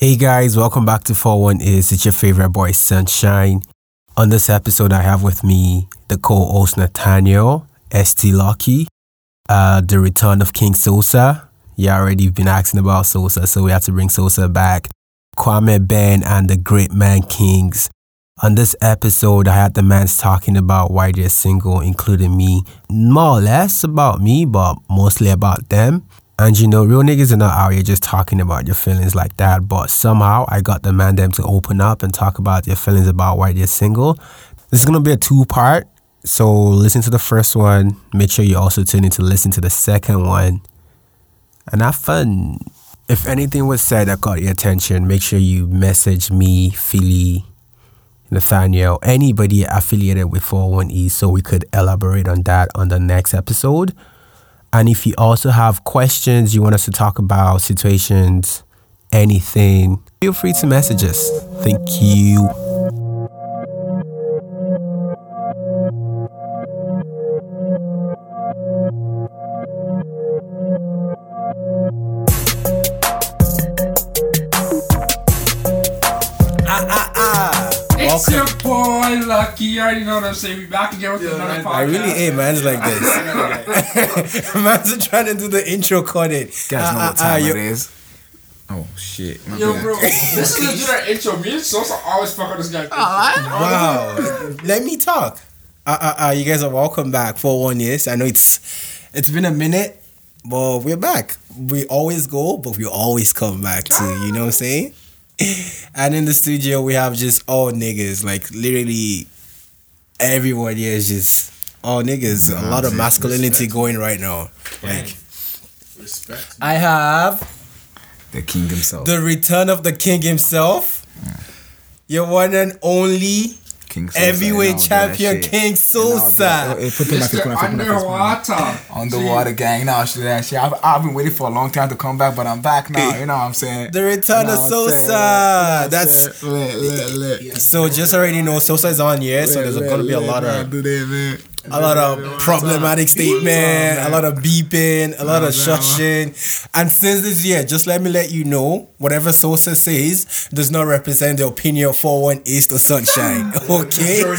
Hey guys, welcome back to 41 East. It's your favorite boy, Sunshine. On this episode, I have with me the co-host Nathaniel, ST Lucky, uh, the return of King Sosa. You already been asking about Sosa, so we have to bring Sosa back. Kwame Ben and the Great Man Kings. On this episode, I had the mans talking about why they're single, including me. More or less about me, but mostly about them. And you know, real niggas are not out here just talking about your feelings like that. But somehow I got the man them to open up and talk about their feelings about why they're single. This is gonna be a two part. So listen to the first one. Make sure you also tune in to listen to the second one. And have fun. If anything was said that caught your attention, make sure you message me, Philly, Nathaniel, anybody affiliated with 41E so we could elaborate on that on the next episode. And if you also have questions you want us to talk about, situations, anything, feel free to message us. Thank you. It's Welcome. your boy Lucky. You already know what I'm saying. We back again with another podcast. I really ain't man's like this. man's trying to do the intro cut it. Guys know Ah, what ah, ah, time yo- it is. Oh shit. My Yo, bad. bro, this is legit our intro. Me and Sosa always fuck with this guy. Wow. Let me talk. Uh, uh, uh, you guys are welcome back for one years. I know it's it's been a minute, but we're back. We always go, but we always come back too. You know what I'm saying? And in the studio, we have just all niggas. Like literally, everyone here is just all niggas. A lot of masculinity going right now. Like Respect. I have The king himself. the return of the king himself. Your one and only king Sosa, heavyweight champion. King uh, Sosa. Hey, put them back in the Mr. corner, put them back in the corner. Underwater. Underwater gang, no shit, that shit. I've, I've been waiting for a long time to come back, but I'm back now. You know what I'm saying? The return You know of what I'm? Sosa. You know what I'm That's saying? lit, lit, lit. so. Just already know Sosa is on here, so there's gonna be a lot of do that, man. A lot of problematic statement, a lot of beeping, a lot of shushing. And since this year, just let me let you know, whatever sources says does not represent the opinion of 41 East or Sunshine. Okay? All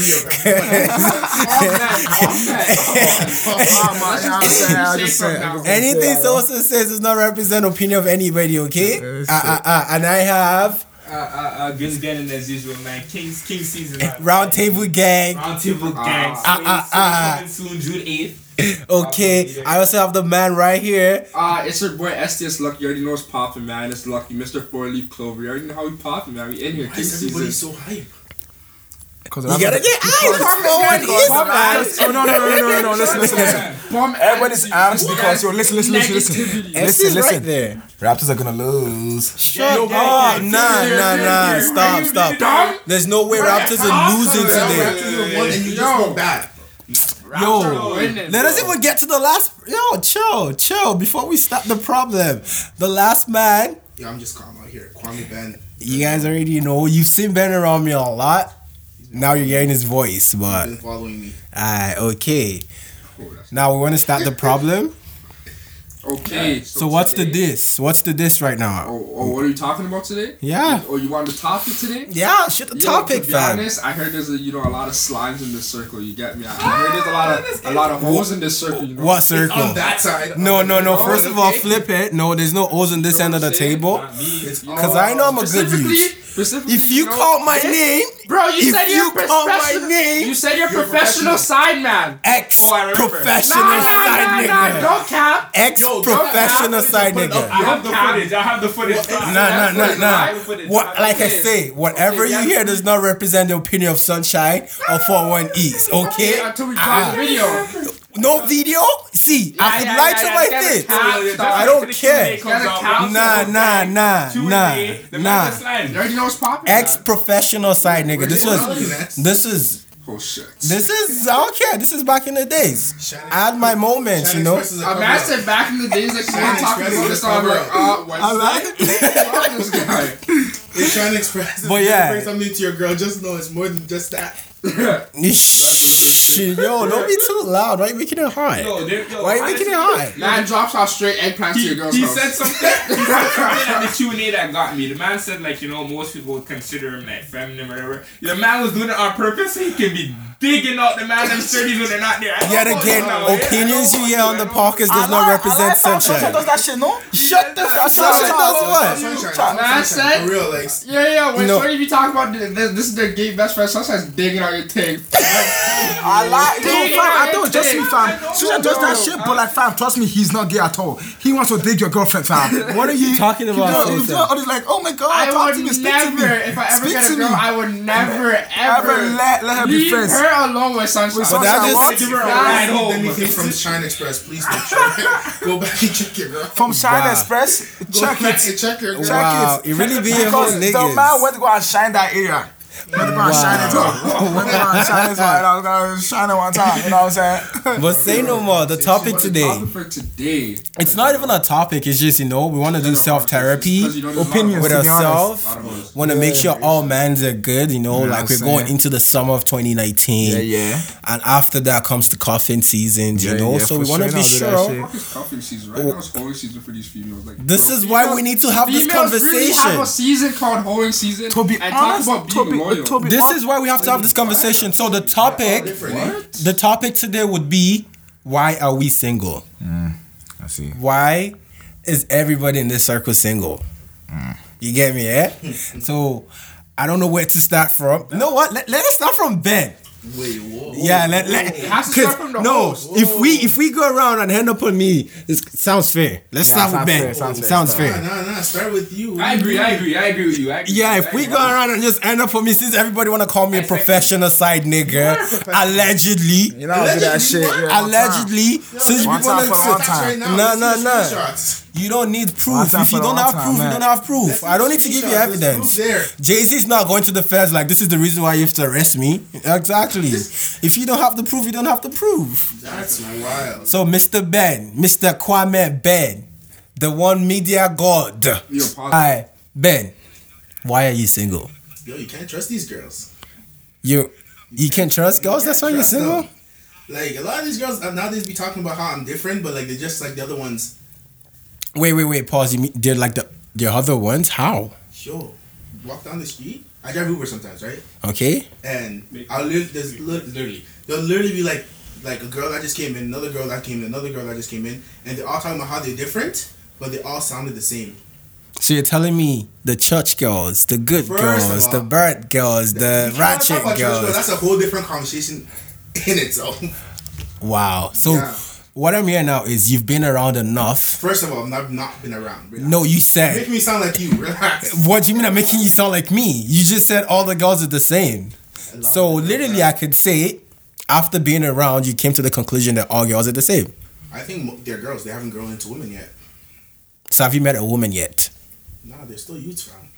men, all men. I'm just saying. Anything sources says does not represent opinion of anybody, okay? Uh, uh, uh, and I have Uh, uh, uh, Vince Gannon as usual, man. King's King season. man. Roundtable Gang. Roundtable gang. Ah, ah, ah. Coming soon, June eighth. Okay, I also have the man right here. Uh, it's your boy STS Lucky. You already know what's popping, man. It's Lucky, Mr. Four Leaf Clover. You already know how we popping, man. We in here. King season. so hype? You gotta get for 41 East. Oh no no no no no no! Listen listen listen! Everybody's amped because yo listen listen listen listen. Listen right listen. there. Raptors are gonna lose. Shut up. Nah, nah, nah. Stop, stop. There's no way Raptors are losing today. You just Yo. went bad. Yo, winning, let us even get to the last. Yo, chill, chill. Before we start the problem, the last man. Yeah, I'm just calm out here. Kwame Ben. You guys already know. You've seen Ben around me a lot. Now you're hearing his voice, but been following me. alright, okay. Oh, Now we want to start the problem. Okay. So what's the today- diss? What's the diss right now? Oh, oh, what are you talking about today? Yeah. Oh, you want the topic today? Yeah, shoot the Yo, topic, to be fam. honest, I heard there's a, you know a lot of slimes in this circle. You get me? I I heard there's a lot of a lot of holes in this circle. You know? What circle? On that side. No, no, no. First of all, flip it. No, there's no O's in this end of the table. Not me. Cause I know I'm a good Specifically- youth. Specifically, If you know, call my name, bro, you if said you you're call my professional. name- you said you're, You're professional side man. ex Oh, professional Nah, nah, side nah, nah, nigga. don't cap. Ex Yo, professional don't- side put up. nigga. I have the footage. I have the footage. Nah, nah, nah, nah. What, like I say, whatever you hear does not represent the opinion of Sunshine or 41 East, okay? Until we ah. drop the video. No video? See, I could lie to my thing. I don't care. Nah, nah, nah, nah, nah. You already popping. Ex professional side nigga. This was, this is, Oh shit. this is, I don't care. This is back in the days. I had my moments, you know? A man said back in the days like someone talking about this, I'm like, uh, Wednesday. this guy. They're trying to express. But if you yeah. bring something to your girl. Just know it's more than just that. Shh, Yo, don't be too loud. Why are you making it hot? Yo, there- yo, Why are you making it honestly, hot? Man drops off straight eggplants to your girl's he house. said something. He said something at the Q and A that got me. The man said like you know most people would consider him like feminine or whatever. The man was doing it on purpose. So he can be digging out the man and studies when they're not there. I Yet don't know again, now, eh? Opinions you know hear on the I don't podcast does not represent like Sam Sunshine sunshine. does that shit, no? Shut the fuck up. Sunshine does what? Sunshine, Man said- for real, like Yeah, yeah. When No. Shorty be talking about this, this, this is their gay best friend. Sometimes digging on your thing. I like, yo, fam, I it, don't just dig me, fam. I Sunshine does that shit, but like, fam, trust me, he's not gay at all. He wants to dig your girlfriend, fam. What are you talking about, does, he's Sunshine? doing all this like, oh my god, I talk would to me, speak to me. never, if I ever Speak get a girl, me. I would never, ever, Ever let- let her be leave friends. Her alone with sunshine. With But that Sunshine, is- what? Give her a ride home. anything from China Express, please make sure. Go back and check your girl. From Shine Wow. Express, Go check back it. and check your girl. Check Wow, it. it really be your whole Because the man niggas. went to go and shine that area. Went to go and shine it up. Went to go and shine it up. I was gonna shine it one time. You know what I'm saying? But say no more. The topic today. topic for today. It's not even a topic. It's just you know we want to do self therapy Because you know, there's a lot of Opinions. with to be honest. ourselves. lot of hoes. Want to make sure all mans are good. You know, Yeah, like I'm we're going into the summer of 2019. Yeah, yeah. And after that comes the cuffing seasons. You Yeah, know, yeah, so we want to sure, be I'll do that sure. shit. Fuck season? Right oh. now it's hoeing season for these females. Like This is why we need to have this females really have conversation. a season called hoeing season. To be honest, about to being be, loyal. to This honest, is why we have to have this conversation. So the topic, Different, the topic today would be why are we single? I see. Why is everybody in this circle single? You get me, eh? so I don't know where to start from. You know what? Let, let us start from Ben. Wait, whoa. Yeah, let, let has to start from the no. host. If we if we go around and hand up on me, it sounds fair. Let's start with sounds Ben. fair, sounds fair. sounds Nah, fair. nah, nah. Start with you. I agree. I agree. I agree with you. I agree Yeah, with if you. we go agree. around and just end up on me, since everybody wanna call me a professional side nigga, allegedly, You know, I'll do that shit. Yeah, one time. allegedly, since One people time wanna for one say- time. Right now, Nah, let's nah, see the nah. screenshots. You don't need proof. If you don't have proof, time, you don't have proof. Let's I don't need to give you evidence. Jay Z is not going to the feds like this is the reason why you have to arrest me. Exactly. if you don't have the proof, you don't have the proof. That's wild. So, Mr. Ben, Mr. Kwame Ben, the one media god. Hi, Ben. Why are you single? Yo, you can't trust these girls. You you can't trust girls. That's why you're single. them. Like a lot of these girls uh, nowadays be talking about how I'm different, but like they're just like the other ones. Wait, wait, wait. Pause. You mean they're like the the other ones? How? Sure. walk down the street. I drive Uber sometimes, right? Okay. And I'll literally, there's li- literally, there'll literally be like, like a girl that just came in, another girl that came in, another girl that just came in, and they're all talking about how they're different, but they all sounded the same. So you're telling me the church girls, the good First girls, all, the bird girls, the ratchet girls, girls. That's a whole different conversation in itself. Wow. So Yeah. What I'm hearing now is you've been around enough. First of all, I've not, not been around. Relax. No, you You said. make me sound like you. Relax. What do you mean I'm making you sound like me? You just said all the girls are the same. So literally, are. I could say, after being around, you came to the conclusion that all girls are the same. I think mo- they're girls. They haven't grown into women yet. So have you met a woman yet? Nah, they're still youths, fam.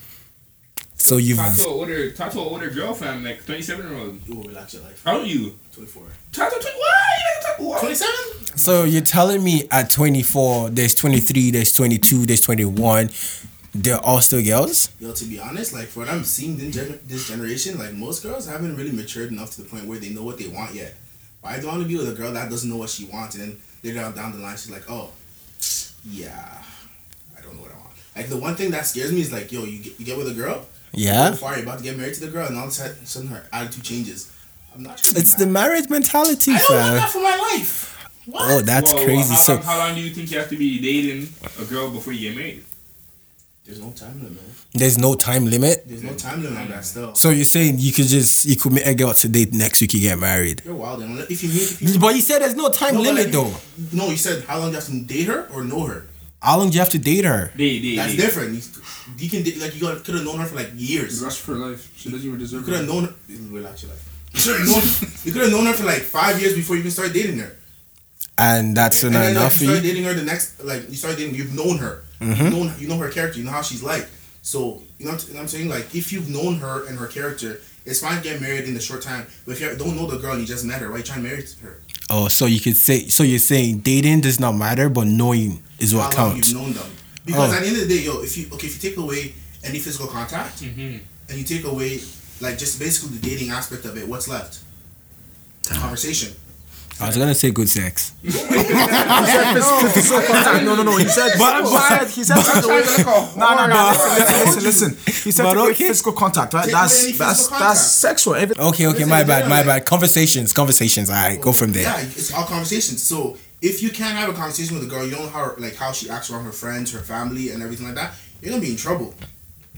So you've Talk to an older, talk to an older girl, fam, like twenty seven year old. You will relax your life. How old are you? 24. Talk to twenty. Why? You never talk- what? 27? so you're telling me at 24, there's 23, there's 22, there's 21, they're all still girls. Yo, to be honest, like for what I'm seeing this generation, like most girls haven't really matured enough to the point where they know what they want yet. But I don't want to be with a girl that doesn't know what she wants, and then later down down the line, she's like, oh, yeah, I don't know what I want. Like the one thing that scares me is like, yo, you get, you get with a girl, Yeah. so far you're about to get married to the girl, and all of a sudden her attitude changes. I'm not. It's do the that. marriage mentality, I don't want that for my life. What? Oh, that's Whoa, whoa, crazy. How So long, how long do you think you have to be dating a girl before you get married? There's no time limit. there's no time limit. There's no time limit on that stuff. So you're saying you could just you could meet a girl today, next week you get married. You're wild. If you meet, if you But you said there's no time No, limit like, though. No, you said how long do you have to date her or know her? How long do you have to date her? They, they, That's they. different. You, you can like you could have known her for like years. Rush for life. She doesn't even deserve. You deserve could have it. known her. Relax your life. You should have known. you could have known her for like five years before you even started dating her. And that's and not then like, enough for you started dating her the next like you started dating. You've known her. Mm-hmm. You know you know her character. You know how she's like. So you know what, you know what I'm saying. Like if you've known her and her character, it's fine to get married in a short time. But if you don't know the girl and you just met her, why you trying to marry her? Oh, so you could say so you're saying dating does not matter, but knowing is what how long counts. you've known them. Because Oh. at the end of the day, yo, if you okay, if you take away any physical contact Mhm. and you take away like just basically the dating aspect of it, what's left? Conversation. I was gonna say good sex. Physical contact. No, no, no. He said. But- he but- said. He said. take away- No, no, no. Listen, listen, listen. He said But okay. physical contact, right? That's that's that's sexual. Every- Okay, okay, my bad, my bad. Conversations, conversations. All right, go from there. Yeah, it's all conversations. So if you can't have a conversation with a girl, you don't know how like how she acts around her friends, her family, and everything like that. You're gonna be in trouble.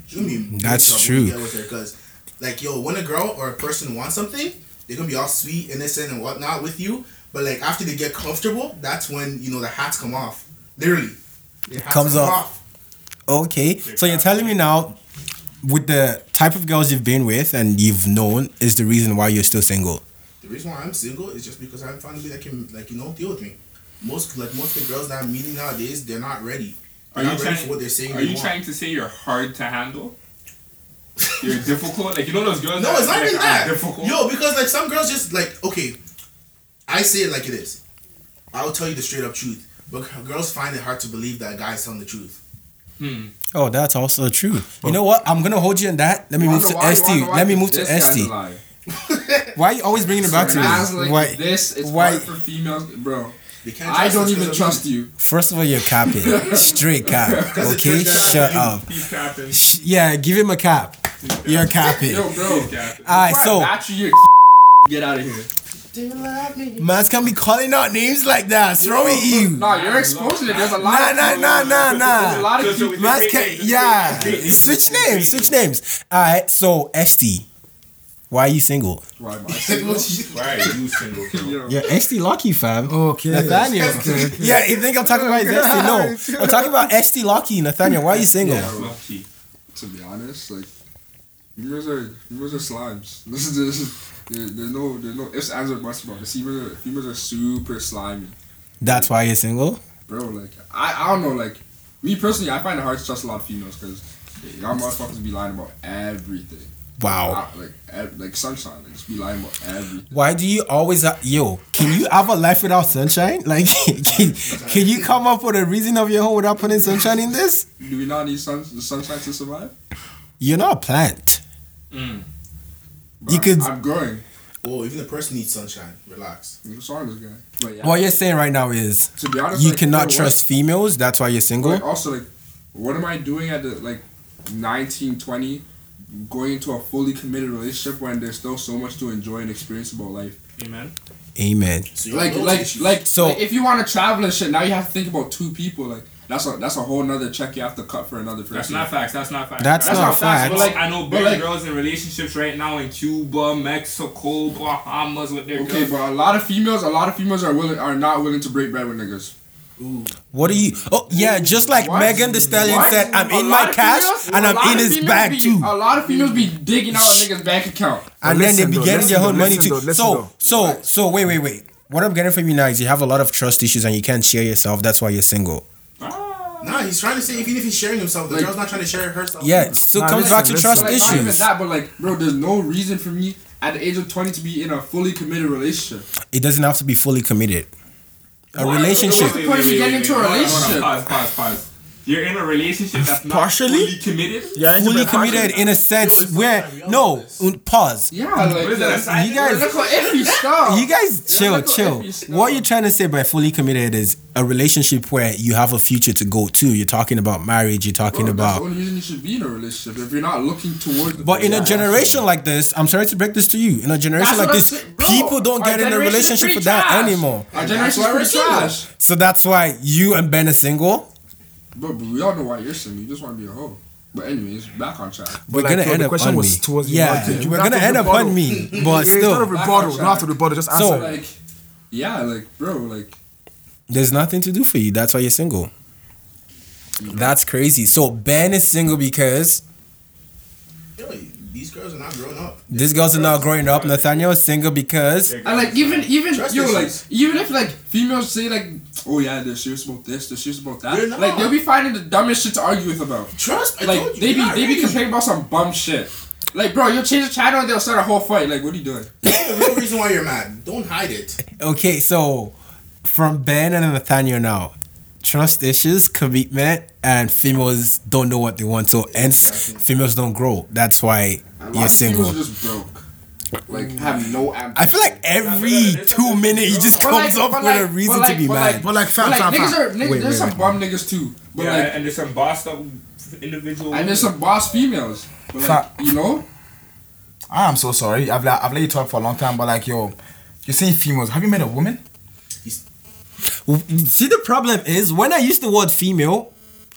You're gonna be in big That's true. when you get with her because, like, yo, when a girl or a person wants something, they're gonna be all sweet, innocent, and whatnot with you. But like after they get comfortable, that's when you know the hats come off. Literally, it Comes come off. Okay, so you're telling me now, with the type of girls you've been with and you've known, is the reason why you're still single. The reason why I'm single is just because I haven't found anybody that can like you know deal with me. Most like most of the girls that I'm meeting nowadays, they're not ready. Are They're you not ready trying? for what they're saying. Are they you want. trying to say you're hard to handle? You're difficult. Like you know those girls. No, that it's not even are that. Difficult. Yo, because like some girls just like okay, I say it like it is. I will tell you the straight up truth, but girls find it hard to believe that a guy's telling the truth. Hmm. Oh, that's also true. You know what? I'm gonna hold you in that. Let me move to why- ST. wonder why Let me move to this ST. Why are you always bringing it back to Guys me? like Why? this, it's why- for females, bro. I don't us even 'cause of trust men. you. First of all, you're capping. Straight cap. Okay, shut up. He's capping. Yeah, give him a cap. You're capping. Yo, bro. Capping. Alright, What so battery your get out of here. man's can be calling out names like that. What's wrong with you? Nah, you're exposing it. There's a lot. Nah, of nah, people- nah, nah, There's a nah. lot of So- so Man's can, great yeah. Switch names, switch names. Alright, so ST. Why are you single? Why am I single? Why are you single? bro? Yo. ST lucky, fam. Okay. Nathaniel. Yeah, you think I'm talking about ST? No. I'm talking about ST lucky, Nathaniel. Why are you single? Yeah. Lucky. To be honest, like females are females are slimes. This is this is there, there's no there's no ifs ands or buts about it. Females are, females are super slimy, That's why you're single? bro. Like I I don't know. Like me personally, I find it hard to trust a lot of females because y'all motherfuckers be lying about everything. Wow. I- like like sunshine, like just be lying about everything. Why do you always uh, yo? Can you have a life without sunshine? Like, can, can you come up with a reason of your own without putting sunshine in this? Do we not need sun the sunshine to survive? You're not a plant. Mm. You could- I'm growing. Oh, even the person needs sunshine. Relax. What's wrong with this guy? Yeah, What you're saying right now is to be honest, you like, cannot bro, trust females. That's why you're single. like, also, like, what am I doing at the like 19, 20, going into a fully committed relationship when there's still so much to enjoy and experience about life? Amen. Amen. So you like have like issues. like So- like, if you want to travel and shit now you have to think about two people like that's a that's a whole nother check you have to cut for another person That's not facts. That's not facts. That's not facts. But like I know But big like- girls in relationships right now in Cuba, Mexico, Bahamas with their okay girls. but a lot of females a lot of females are willing are not willing to break bread with niggas Ooh. What are you? Oh yeah, just like What? Megan Thee Stallion What? said, I'm A in my cash females- and I'm in his bag be- too. a lot of females be digging out a nigga's bank account and then they be though, getting listen their though, own money listen too. though, so, though. so, so, wait, wait, wait. What I'm getting from you now is you have a lot of trust issues and you can't share yourself. That's why you're single. Ah. Nah, he's trying to say even if he's sharing himself, the Like- girl's not trying to share herself. Yeah, either. so Nah, comes listen, back to listen. trust But, like, not even that but like bro there's no reason for me at the age of 20 to be in a fully committed relationship It doesn't have to be fully committed. A What? relationship. Wait, wait, wait, wait, hold on, hold on, relationship. Pause, pause, pause. You're in a relationship that's not Partially? fully committed. Yeah, fully committed in a sense where no pause. yeah like What is that, a like, side You guys- look what iffy stuff You guys chill, chill. What you're trying to say by fully committed is a relationship where you have a future to go to. You're talking about marriage. You're talking Bro, that's about. the only reason you should be in a relationship if you're not looking towards. The But in a generation like this, I'm sorry to break this to you. In a generation That's like this, bro. people don't get in a relationship pretty for that anymore. Our And generation's that's why we're pretty single. trash. So that's why you and Ben are single. But, but we all know why you're single. You just want to be a hoe. But anyways, back on track. We're like, gonna so end the up question on was me. towards you, yeah, like, you we're have gonna to end up on me, but Yeah, it's not a still, rebuttal. Don't have to rebuttal. Just So- answer. Like, yeah, like bro, like there's nothing to do for you. That's why you're single. Mm-hmm. That's crazy. So Ben is single because Yo, these girls are not growing up. these girls are not growing up. Nathaniel is single because and like even even yo like even if like females say like oh yeah they're serious about this they're serious about that not. like they'll be finding the dumbest shit to argue with about. Trust. I Like told you, they be you're they be complaining about some bum shit. Like bro, you'll change the channel and they'll start a whole fight. Like what are you doing? That's the real reason why you're mad. Don't hide it. okay. So from Ben and Nathaniel now, trust issues, commitment, and females don't know what they want. So hence females don't grow. That's why you're single. just broke. Like have no ambition. I feel like every two minutes he just comes up with a reason to be mad. But like, fam, fam, niggas fam. are niggas, there's some wait. bum niggas too. But yeah, like and there's some bossed up individual. and there's some boss females. But like you know, I am so sorry. I've let, I've let you talk for a long time, but like, yo, you're saying females. Have you met a woman? See, the problem is when I use the word female,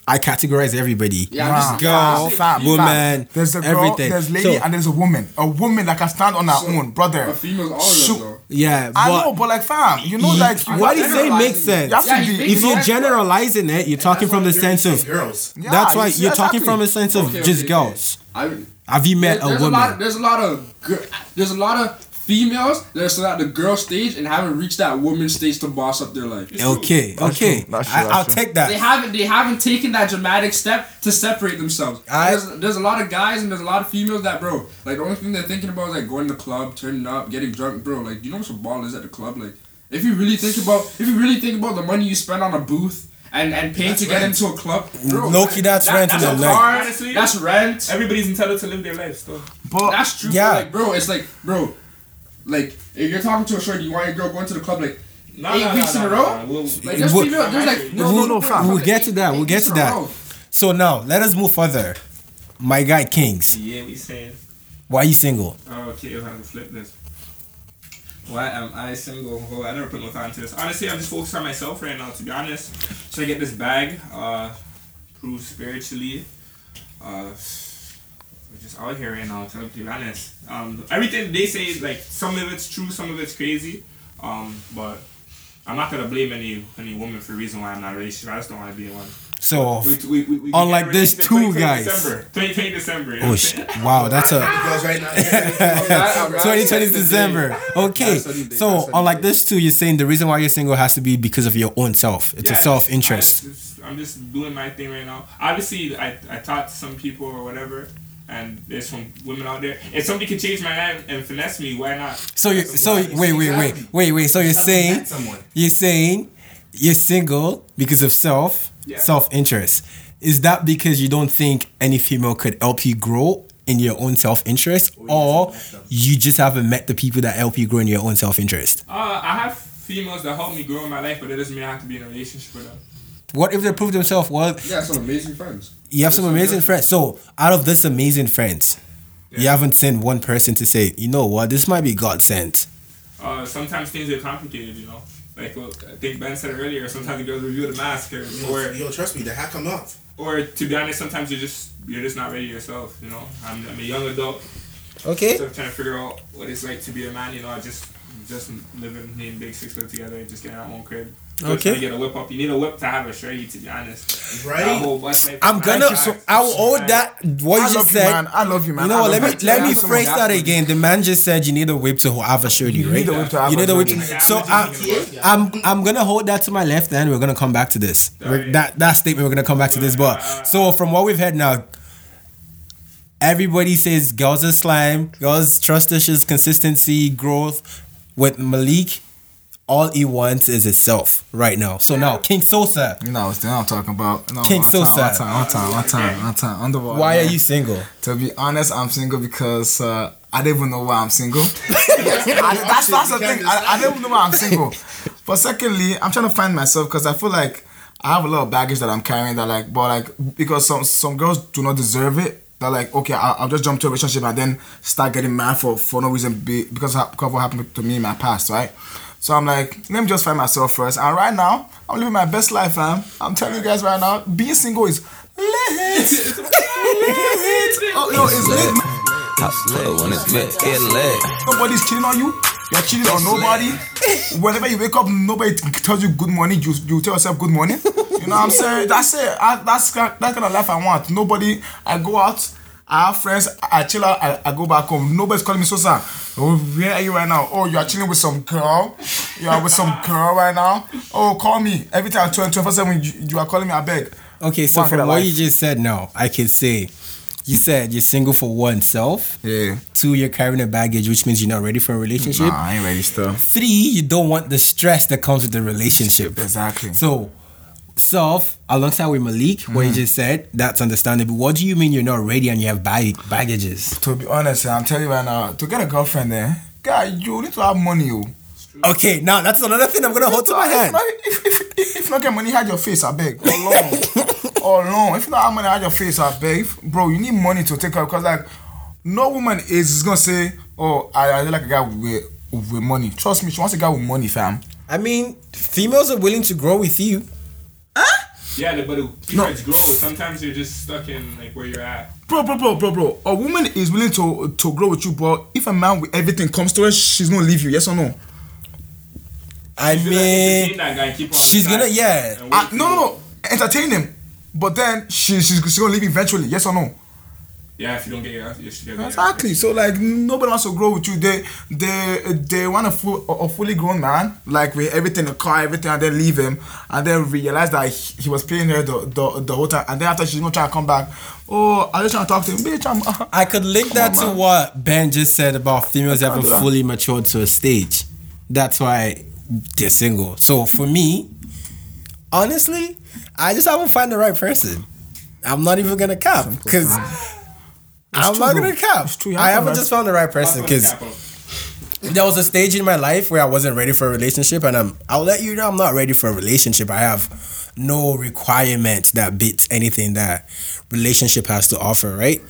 I categorize everybody. Yeah, I'm just- girl, fam, fam, woman, fam. There's a girl, everything. there's lady, So- and there's a woman. A woman that can stand on her So, own, brother. but females all of Shoot. them. Yeah, I but know, but like, fam, you know, you- like, what you say makes generalizing. sense. You Yeah, be- he's if If you're generalizing it, you're talking from the sense of. girls. Yeah, That's why you see, you're talking from a sense of Okay, just okay, girls. I Have you met There- a there's a lot. woman? There's a lot of. There's a lot of females that are still at the girl stage and haven't reached that woman stage to boss up their life. Okay, That's okay, true, that's true, I, I'll true. take They haven't. They haven't taken that dramatic step to separate themselves. I- there's, there's a lot of guys and there's a lot of females that, bro. Like the only thing they're thinking about is like going to the club, turning up, getting drunk, bro. Like you know what's a ball is at the club. Like if you really think about, if you really think about the money you spend on a booth. And, and paying That's to get into a club, bro. Low-key, that's rent in that's the a car, Honestly, that's rent. Everybody's entitled to live their life still. But That's true. Yeah. Yeah. Like, bro, it's like, bro, like, if you're talking to a shorty, you want your girl going to the club, like, No, Eight no, weeks no, in a no, row? no, we'll- like there's We'll- female, there's like, no, We'll- no, no, fam. no, we'll get to that, we'll get weeks to that. So now let us move further. My guy Kings, Yeah, we saying. why are you single? Oh, okay, we'll have to flip this. Why am I single? Well, I never put no thought into this. Honestly, I'm just focused on myself right now, to be honest. Should I get this bag? Uh, prove spiritually. Uh, we're just out here right now, to be honest. Um, everything they say, like, some of it's true, some of it's crazy. Um, but I'm not gonna blame any any woman for the reason why I'm not in a relationship. I just don't want to be one. So, We, we, we, we Unlike this two guys. December, 2020 December. you know oh what sh- wow, that's a Girls right now. 2020 December. Okay, That's what he did, so that's what unlike this two, you're saying the reason why you're single has to be because of your own self. It's a self interest. I'm just doing my thing right now. Obviously, I, I talk to some people or whatever, and there's some women out there. If somebody can change my life and finesse me, why not? So you so wait wait wait Exactly. wait wait. So you're saying someone. you're saying you're single because of self Yeah. self interest. Is that because you don't think any female could help you grow in your own self interest, you or just met them. you just haven't met the people that help you grow in your own self interest? Uh, I have females that help me grow in my life, but it doesn't mean I have to be in a relationship with them. What if they prove themselves? Well, Yeah, some amazing friends. you have some amazing friends. So out of this amazing friends, you haven't sent one person to say, you know what, this might be God sent. Uh, sometimes things are complicated, you know. Like what I think Ben said earlier, sometimes the girls review the mask, or, or Yo, trust me, the hat come off. or to be honest, sometimes you're just you're just not ready yourself. You know, I'm, I'm a young adult, Okay. so I'm trying to figure out what it's like to be a man. You know, I just just living me and Big Six live together, and just getting our own crib. So Okay. trying to get a whip up. You need a whip to have a shirty, to be honest. Right? Whole I'm gonna. So so I will hold that. What I you love just you, said. man. I love you, man. You know what? Let me let me phrase of that again. The man just said you need a whip to have a shirt, You need a whip to have you a need a whip. so uh, I, I'm I'm gonna hold that to my left hand. We're gonna come back to this. Oh, that that statement. We're gonna come back to this. But so from what we've heard now, everybody says girls are slime. Girls trust issues, consistency, growth. With Malik, all he wants is itself right now. So now King Sosa, You know, what I'm talking about. No, King one so time, sad. One time, one time, one time, one time. Underwater. why are you single? To be honest, I'm single because uh, I don't even know why I'm single. I, that's that's the thing. I, I don't even know why I'm single. But secondly, I'm trying to find myself because I feel like I have a lot of baggage that I'm carrying. That like, but like because some some girls do not deserve it. That like, okay, I'll, I'll just jump to a relationship and then start getting mad for for no reason be, because of what happened to me in my past, right? So I'm like, let me just find myself first. And right now, I'm living my best life, fam. I'm telling you guys right now, being single is lit. lit. Oh, yo, it's lit. when it's lit, lit. Nobody's cheating on you. You're cheating on nobody. Whenever you wake up, nobody tells you good morning. You you tell yourself good morning. You know what I'm saying? That's it. I, that's that kind of life I want. Nobody. I go out. I have friends. I chill out. I, I go back home. Nobody's calling me Sosa. Oh, where are you right now? Oh, you are chilling with some girl. You are with some girl right now. Oh, call me every time. 24 seven. You, you are calling me. I beg. Okay, so from what life. you just said now, I can say you said you're single for oneself. Yeah. Two, you're carrying a baggage, which means you're not ready for a relationship. Nah, I ain't ready still. Three, you don't want the stress that comes with the relationship. Exactly. So, self, alongside with Malik, what you mm. just said, that's understandable. What do you mean you're not ready and you have bag- baggages? To be honest, I'm telling you right now, to get a girlfriend there, guy, you need to have money, oh. Okay, now that's another thing I'm gonna hold to my hand. if, if, if, if not get money, hide your face, I beg. Or long. If you not have money, hide your face, I beg. Bro, you need money to take her because like no woman is, is gonna say, Oh, I, I like a guy with with money. Trust me, she wants a guy with money, fam. I mean, females are willing to grow with you. Yeah, but the kids grow. Sometimes you're just stuck in like where you're at. Bro, bro, bro, bro, bro. A woman is willing to to grow with you, but if a man with everything comes to her, she's gonna leave you, yes or no? I You feel like mean, that guy and keep on she's gonna yeah. Ah, for no, no, no. Entertain him. But then she, she's, she's gonna leave eventually, yes or no? Yeah, if you don't get your your shit together. Exactly. So like nobody wants to grow with you. They they they want a full a fully grown man, like with everything, the car, everything, and then leave him, and then realize that he, he was paying her the, the the whole time, and then after she's gonna try to come back. Oh, I just trying to talk to him, bitch. I'm. I could link that to what Ben just said about females haven't fully matured to a stage. That's why they're single. So for me, honestly, I just haven't found the right person. I'm not even gonna cap because I'm not gonna cap. It's true, you I haven't just found the right person because there was a stage in my life where I wasn't ready for a relationship, and I'm. I'll let you know I'm not ready for a relationship. I have no requirements that beats anything that relationship has to offer, right?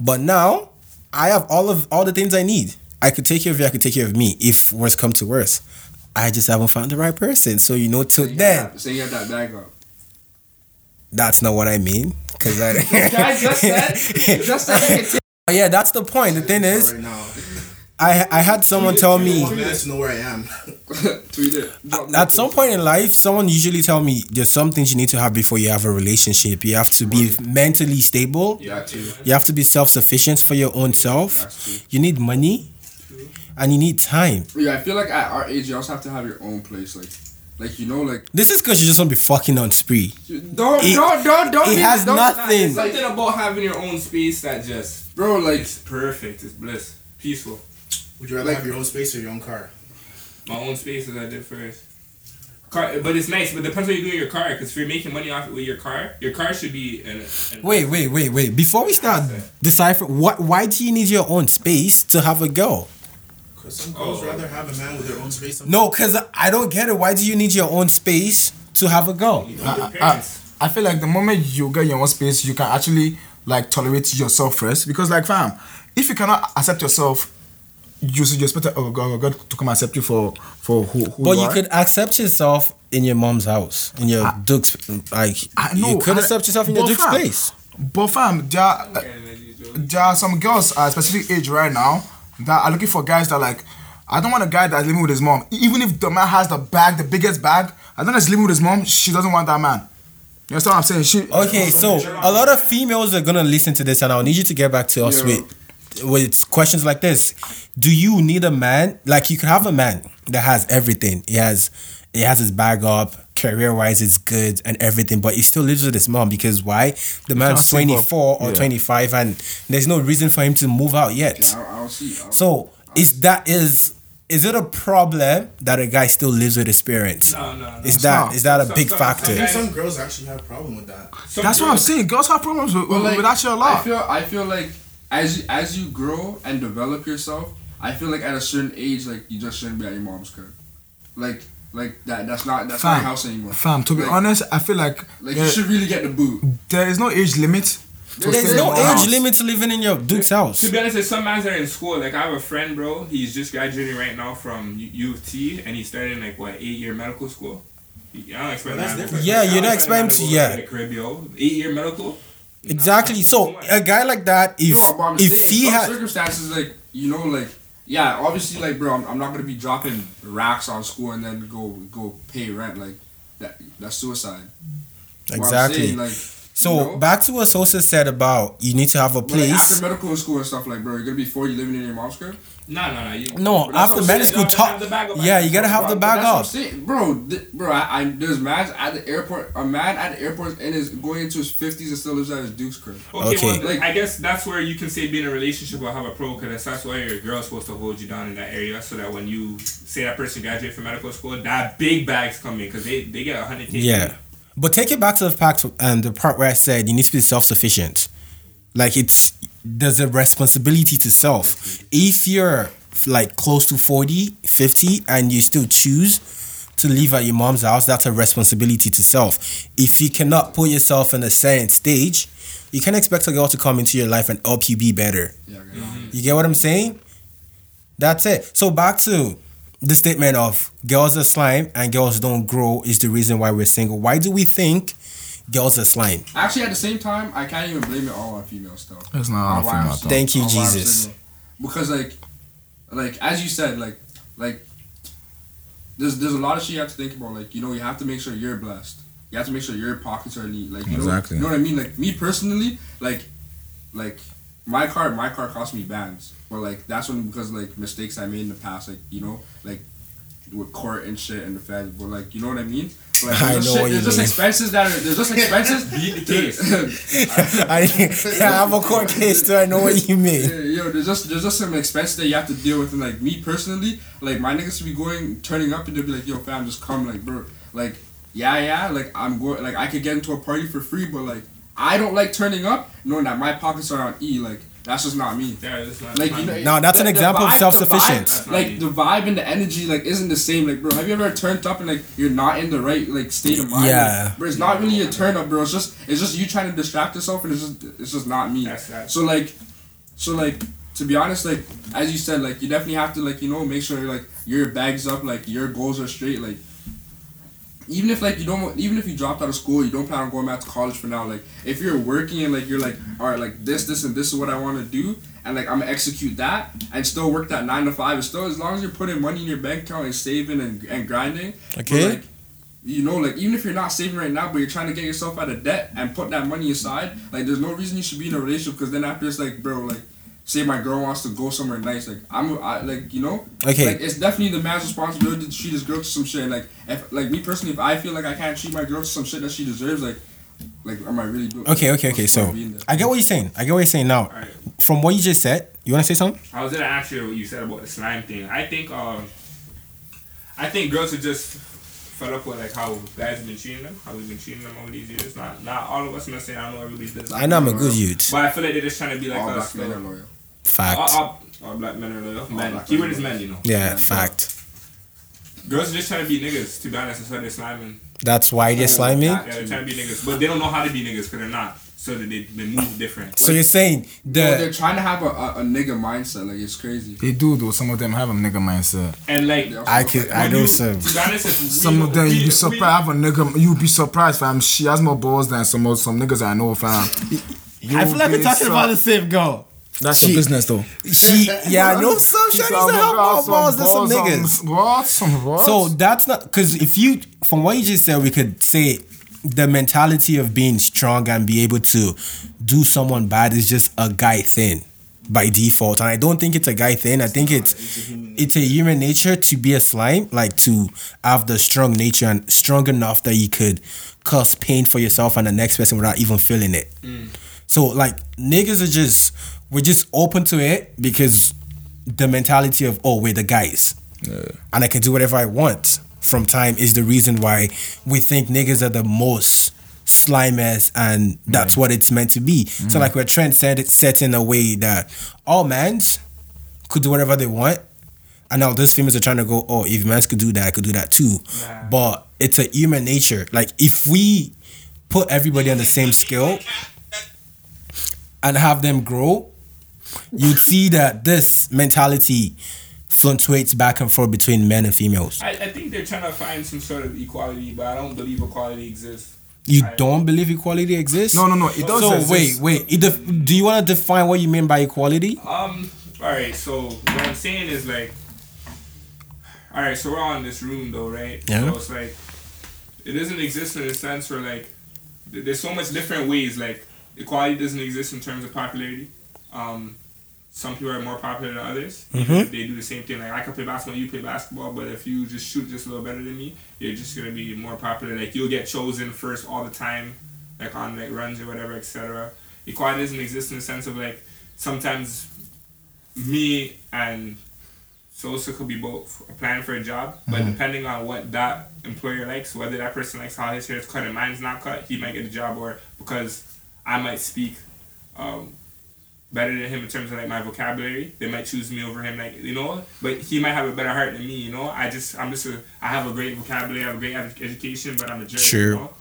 But now I have all of all the things I need. I could take care of you. I could take care of me. If worse come to worse, I just haven't found the right person. So you know, till you then, Say you have that bag up. That's not what I mean. Cause I. Guys just said, just said they oh, can take yeah, that's the point. The thing is, right now. I I had someone tell me. Minutes to know where I am. tweet it. Drop At some point in life, someone usually tell me there's some things you need to have before you have a relationship. You have to be mentally stable. Yeah, too. You have to be self sufficient for your own self. That's. You need money, and you need time. Yeah, I feel like at our age, you also have to have your own place. Like, like you know, like This is because you just want to be fucking on spree. don't, It- don't, don't, don't. it be- has don't- nothing. There's something about having your own space that just bro. Like, it's perfect. It's bliss, peaceful. Would you rather Like- have your own space or your own car? My own space is I did first. Car, but it's nice. But it depends what you do in your car. Because if you're making money off it with your car, your car should be. In, in Wait, wait, wait, wait. Before we start decipher, what? Why do you need your own space to have a girl? Because some girls Oh. rather have a man with their own space. Some No, cause I don't get it. Why do you need your own space to have a girl? your I, I. I feel like the moment you get your own space, you can actually like tolerate yourself first. Because like fam, if you cannot accept yourself, you should expect a oh, God, oh, God to come accept you for for who, who But you, you could accept yourself in your mom's house, in your duke's like. I know. you could I- accept yourself in your duke's fam, place. But fam, there are, there are some girls at a specific age right now that are looking for guys that like. I don't want a guy that's living with his mom. Even if the man has the bag, the biggest bag, as long as he's living with his mom, she doesn't want that man. You understand what I'm saying? She. Okay, so a lot of females are gonna listen to this, and I'll need you to get back to us Yeah. with with questions like this. Do you need a man? Like you could have a man that has everything. He has he has his bag up, career wise, it's good and everything, but he still lives with his mom because why? The man's twenty four or Yeah. twenty five, and there's no reason for him to move out yet. I don't, I don't see. I don't, So is that is is it a problem that a guy still lives with his parents? No, no, no. Is that not. is that a Some- big some- I factor? think some girls actually have a problem with that. Some That's what I'm saying. Girls have problems with, But, like, with that shit a I lot. I feel I feel like as you as you grow and develop yourself, I feel like at a certain age, like you just shouldn't be at your mom's crib. Like like that that's not that's not Fam, your house anymore. Fam, to be Like- honest, I feel like, Like there, you should really get the boot. there is no age limit. to There's no age house. limit to living in your dude's house. To be honest, there's some guys that are in school. Like I have a friend, bro. He's just graduating right now from U U of T, and he's starting like what eight year medical school. I don't expect Well, that. Yeah, I you don't don't expect him to- yeah. go to the crib. Eight year medical. Exactly. So a guy like that, if No, if saying, he some had, circumstances like you know like yeah obviously like bro I'm, I'm not gonna be dropping racks on school and then go go pay rent like that that's suicide. Exactly. saying, like So you know, back to what Sosa said about you need to have a but, like, place. after medical school and stuff like bro you're gonna be 40 living in your mom's crib. No, no, no. You, no, after what medical saying, school, you gotta have the bag talk. Yeah, you gotta have the Bro, bag that's what I'm up. saying. bro. Th- bro, I, I there's mans at the airport. A man at the airport and is going into his 50s and still lives at his Duke's crib. Okay, Okay. well, Like- I guess that's where you can say being in a relationship will have a pro because that's why your girl's supposed to hold you down in that area so that when you say that person graduated from medical school, that big bag's coming because they, they get a hundred Yeah, But take it back to the fact and the part where I said you need to be self sufficient. Like it's there's a responsibility to self. If you're like close to 40, 50 and you still choose to live at your mom's house, that's a responsibility to self. If you cannot put yourself in a certain stage, you can expect a girl to come into your life and help you be better. Yeah. You get what I'm saying? That's it. So back to the statement of girls are slime and girls don't grow is the reason why we're single. Why do we think girls are slime? Actually, at the same time, I can't even blame it all on females still. It's not all On why female, single- though. Thank you, on why I'm Jesus. Because like, like as you said, like, like, there's there's a lot of shit you have to think about. Like, you know, you have to make sure you're blessed. You have to make sure your pockets are neat. Like, you Exactly. know, you know what I mean. Like me personally, like, like my car, my car cost me bands, but like that's when because like mistakes I made in the past, like you know, like with court and shit and the feds, but like you know what I mean. Like, I know shit- what you there's just expenses that are there's just expenses. Beat the case. I, yeah, I have a court case too. I know what you mean. Yeah, yo, there's just there's just some expense that you have to deal with, and like me personally, like my niggas be going turning up and they'll be like, yo, fam, just come, like, bro, like, yeah, yeah, like I'm going, like I could get into a party for free, but like I don't like turning up, knowing that my pockets are on E, like that's just not me. Yeah, that's not Like you know, me. Now, that's an the- the example of vibe- the self sufficiency. vibe- Like the vibe and the energy, like isn't the same. Like, bro, have you ever turned up and like you're not in the right like state of mind? Yeah. Like, bro, it's not really a turn up, bro. It's just it's just you trying to distract yourself, and it's just it's just not me. That's that. So like, so like to be honest, like as you said, like you definitely have to like you know make sure like your bags up, like your goals are straight, like. Even if like you don't, even if you dropped out of school, you don't plan on going back to college for now. Like if you're working and like you're like, all right, like this, this, and this is what I want to do, and like I'm gonna execute that and still work that nine to five. And still, as long as you're putting money in your bank account and saving and, and grinding, Okay. like, you know, like even if you're not saving right now, but you're trying to get yourself out of debt and put that money aside, like there's no reason you should be in a relationship because then after it's like, bro, like say my girl wants to go somewhere nice, like I'm, I, like you know, Okay. like it's definitely the man's responsibility to treat his girl to some shit. And, like if like me personally, if I feel like I can't treat my girl to some shit that she deserves, like, like am I really doing? Okay, okay, okay. So the point of being there? I get what you're saying. I get what you're saying now. Alright. From what you just said, you want to say something? I was gonna ask you what you said about the slime thing. I think um, I think girls are just fed up with like how guys have been treating them, how we've been treating them over these years. Not not all of us. I'm not saying I know everybody's business. I know I'm a good youth. But I feel like they're just trying to be like all us. black men are loyal. Fact. All, all, all black men are loyal. Men. black Keyword men is men, you know. yeah, fact. Girls are just trying to be niggas. To be honest, that's why they're sliming. That's why they're oh, slimy. Yeah, they're trying to be niggas, but they don't know how to be niggas because they're not. So that they they move different. So you're saying Bro, they're trying to have a, a, a nigga mindset. Like it's crazy. They do though. Some of them have a nigga mindset. And like I look could like- I when don't. To be honest, it's- Some know- of them we- you be we- surprised. Have a nigga, You'd be surprised, fam. She has more balls than some of some niggas I know, fam. You I feel like we're be talking about the same girl. That's She- your business though. She yeah, I know some shorties that have more balls than some niggas. What? Some what? So that's not because if you, from what you just said, we could say the mentality of being strong and be able to do someone bad is just a guy thing by default. And I don't think it's a guy thing. I think it's it's a human nature to be a slime, like to have the strong nature and strong enough that you could cause pain for yourself and the next person without even feeling it. Mm. So like niggas are just we're just open to it because the mentality of oh we're the guys and I can do whatever I want from time is the reason why we think niggas are the most slimest and that's what it's meant to be. So mm-hmm. like we're trend set set in a way that all mans could do whatever they want. And now those females are trying to go, oh, if mans could do that, I could do that too. Nah. But it's a human nature. Like if we put everybody on the same scale and have them grow, you'd see that this mentality fluctuates back and forth between men and females. I, I think they're trying to find some sort of equality, but I don't believe equality exists. You I- don't believe equality exists? no, no, no. It does So exist. wait, wait. It def- do you want to define what you mean by equality? Um. All right. So what I'm saying is like, all right. So we're all in this room though, right? Yeah. So it's like, it doesn't exist in a sense where like, there's so much different ways. Like equality doesn't exist in terms of popularity. Um, some people are more popular than others. Mhm. They do the same thing. Like I can play basketball, you play basketball, but if you just shoot just a little better than me, you're just gonna be more popular. Like you'll get chosen first all the time, like on like runs or whatever, etc. Equality doesn't exist in the sense of like sometimes me and Sosa could be both applying for a job, but Mm-hmm. depending on what that employer likes, whether that person likes how his hair is cut and mine's not cut, he might get a job, or because I might speak um, better than him in terms of like my vocabulary, they might choose me over him, like you know. But he might have a better heart than me, you know. I just I'm just a I have a great vocabulary, I have a great education, but I'm a jerk. Sure. You know?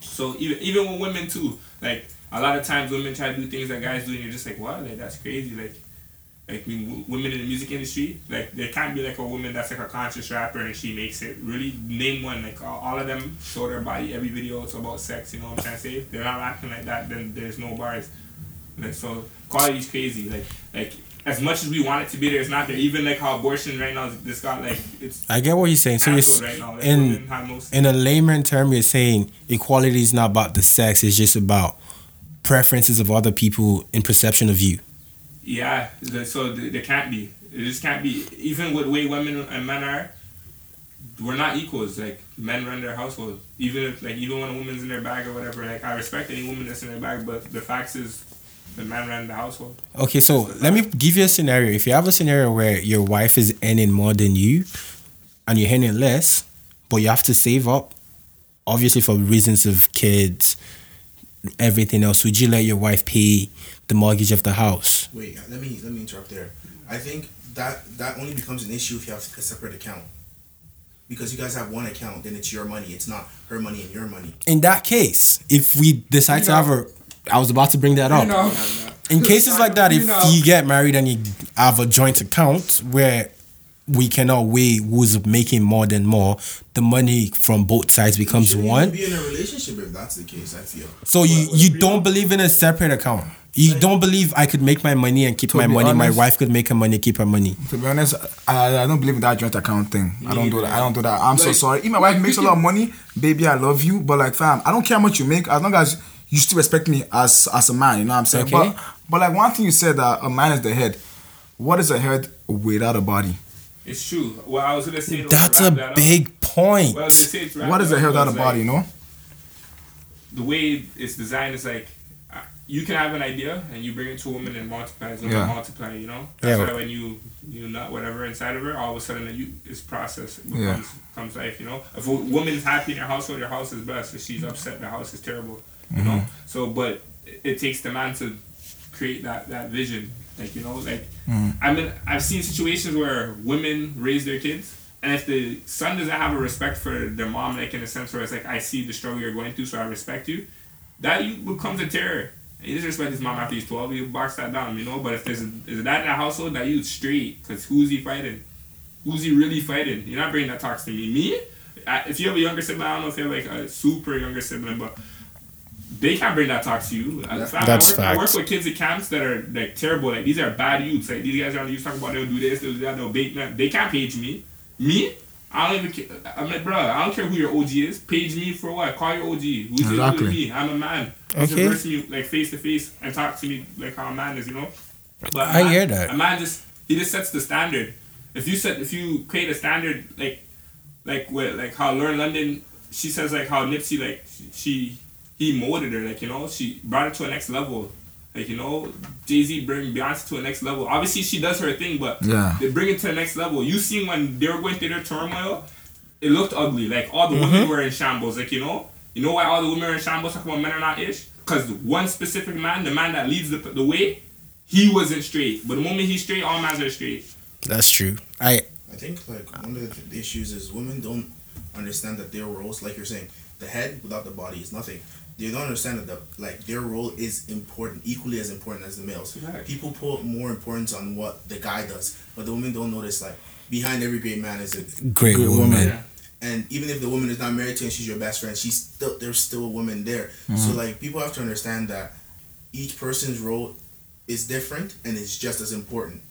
So even even with women too, like a lot of times women try to do things that guys do, and you're just like, what? Like that's crazy. Like, like I mean, w- women in the music industry, like there can't be like a woman that's like a conscious rapper and she makes it. Really, name one. Like all, all of them show their body every video. It's about sex. You know what I'm trying to say? If they're not rapping like that, then there's no bars. Like so, quality's crazy. Like like. As much as we want it to be there, it's not there. Even like how abortion right now, this got like it's I get what you're saying. So you're right now. Like, in no in a layman term, you're saying equality is not about the sex; it's just about preferences of other people in perception of you. Yeah, so th- there can't be. It just can't be. Even with the way women and men are, we're not equals. Like men run their household. Even if like even when a woman's in their bag or whatever, like I respect any woman that's in their bag, but the facts is the man ran the household. Okay, so let me give you a scenario. If you have a scenario where your wife is earning more than you and you're earning less, but you have to save up, obviously for reasons of kids, everything else, would you let your wife pay the mortgage of the house? Wait, let me let me interrupt there. I think that that only becomes an issue if you have a separate account. Because you guys have one account, then it's your money. It's not her money and your money. In that case, if we decide to You know- have a, I was about to bring that up. You know, in cases like that, if You know. you get married and you have a joint account where we cannot weigh who's making more than more, the money from both sides becomes you one. be in a relationship if that's the case. I feel. So you you don't believe in a separate account. You don't believe I could make my money and keep my be money. my wife could make her money, keep her money. To be honest, I, I don't believe in that joint account thing. I don't do that. I don't do that. I'm so sorry. If my wife makes a lot of money, baby, I love you. But like, fam, I don't care how much you make as long as you still respect me as as a man. You know what I'm saying? Okay. But but like one thing you said that a man is the head. What is a head without a body? It's true. Well, I was gonna say. That's wrap a that up- big point. Well, I was gonna say to What is a head without a body? like, You know? the way it's designed is like you can have an idea and you bring it to a woman and multiply it, Yeah. multiply, you know. That's Yeah. why when you you nut whatever inside of her, all of a sudden you it's processed, it becomes Yeah. becomes life, you know. If a woman is happy in her household, her house is blessed. If she's upset, the house is terrible, you know. Mm-hmm. So, but it, it takes the man to create that that vision, like you know, like Mm-hmm. I mean, I've seen situations where women raise their kids. And if the son doesn't have a respect for their mom, like in a sense where it's like I see the struggle you're going through, so I respect you, that you becomes a terror. He disrespect his mom after he's twelve. You box that down, you know. But if there's a, a dad in that household, that you straight, cause who's he fighting? Who's he really fighting? You're not bringing that talks to me. Me? I, if you have a younger sibling, I don't know if you have like a super younger sibling, but they can't bring that talk to you. I- That's I work, I work with kids at camps that are like terrible. Like these are bad youths. Like these guys are on the youth talking about they'll do this, they'll do that, they'll bait. man. They can't page me. Me? I don't even care. I'm like, bro, I don't care who your OG is. Page me for what? Call your OG. Who's Exactly. exactly. me? I'm a man. Who's Okay. the person you like face to face and talk to me like how a man is, you know? But a I man- hear that. A man just he just sets the standard. If you set if you create a standard like like what like how Lauren London she says like how Nipsey like she he molded her like you know she brought her to a next level like you know Jay Z bring Beyonce to a next level. Obviously she does her thing but Yeah. they bring it to the next level. You seen when they were going through their turmoil? It looked ugly. Like all the women mm-hmm. were in shambles. Like you know you know why all the women are in shambles? Talking about men are not ish? Because one specific man the man that leads the, the way he wasn't straight. But the moment he's straight all men are straight. That's true. I I think like one of the issues is women don't understand that their roles, like you're saying, the head without the body is nothing. They don't understand that the like their role is important, equally as important as the males. Right. People put more importance on what the guy does, but the women don't notice like behind every great man is a great, Great woman. woman. yeah and even if the woman is not married to you and she's your best friend, she's still there's still a woman there. So mm-hmm. like people have to understand that each person's role is different and it's just as important.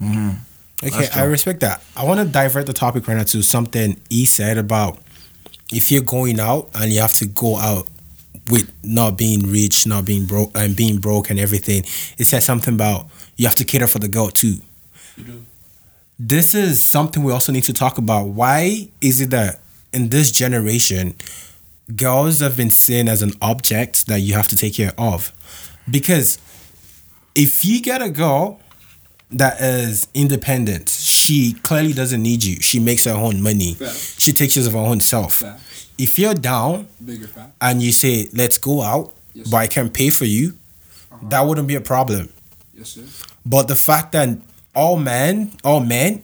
Mm-hmm. Okay, I respect that. I want to divert the topic right now to something he said about if you're going out and you have to go out with not being rich, not being broke, and being broke and everything. It says something about you have to cater for the girl too. This is something we also need to talk about. Why is it that in this generation, girls have been seen as an object that you have to take care of? Because if you get a girl that is independent, she clearly doesn't need you. She makes her own money. Facts. She takes care of her own self. Facts. If you're down and you say, "Let's go out," Yes, but I can pay for you, that wouldn't be a problem. Yes, sir. But the fact that all men, all men,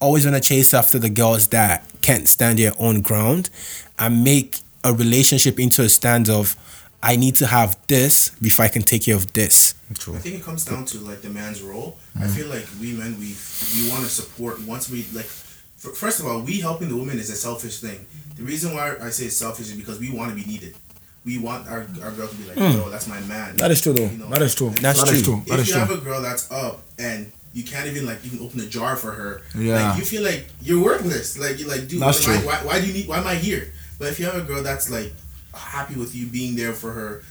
always want to chase after the girls that can't stand their own ground and make a relationship into a stand of, I need to have this before I can take care of this. True. I think it comes down to like the man's role. I mm. feel like we men we we want to support once we like. First of all, we helping the woman is a selfish thing. The reason why I say it's selfish is because we want to be needed. We want our, our girl to be like, hmm. yo, that's my man. That is true though. You know, That is true. That's That true. That if is you true. have a girl that's up and you can't even like even open a jar for her, Yeah. like you feel like you're worthless. Like you're like, dude, That's why, true. why, why do you need? Why am I here? But if you have a girl that's like happy with you being there for her,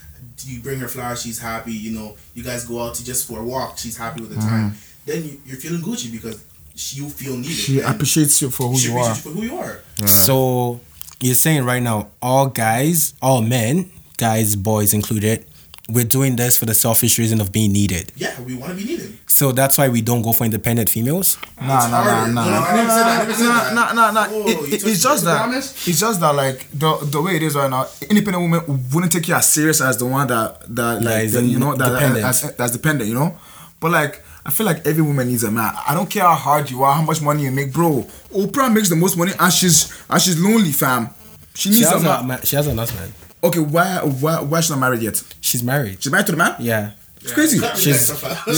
you bring her flowers, she's happy. You know, you guys go out to just for a walk, she's happy with the mm-hmm. time. Then you, you're feeling Gucci because she, you feel needed. She and appreciates you for who she you are. appreciates you for who you are. So you're saying right now, all guys, all men, guys, boys included, we're doing this for the selfish reason of being needed. Yeah, we want to be needed. So that's why we don't go for independent females. Nah, nah, nah, nah. No, no, I never said that. I never said Nah, nah, nah, nah. It- you it- took- it's just that. It's just that, like the the way it is right now, independent women wouldn't take you as serious as the one that that like is that, you know that dependent. as, that's dependent. You know, but like. I feel like every woman needs a man. I don't care how hard you are, how much money you make, bro. Oprah makes the most money, and she's and she's lonely, fam. She She needs a has, a, man. ma- she has a husband. Okay, why why why she's not married yet? She's married. She's married to the man. Yeah. It's crazy. Cut She's- that stuff out.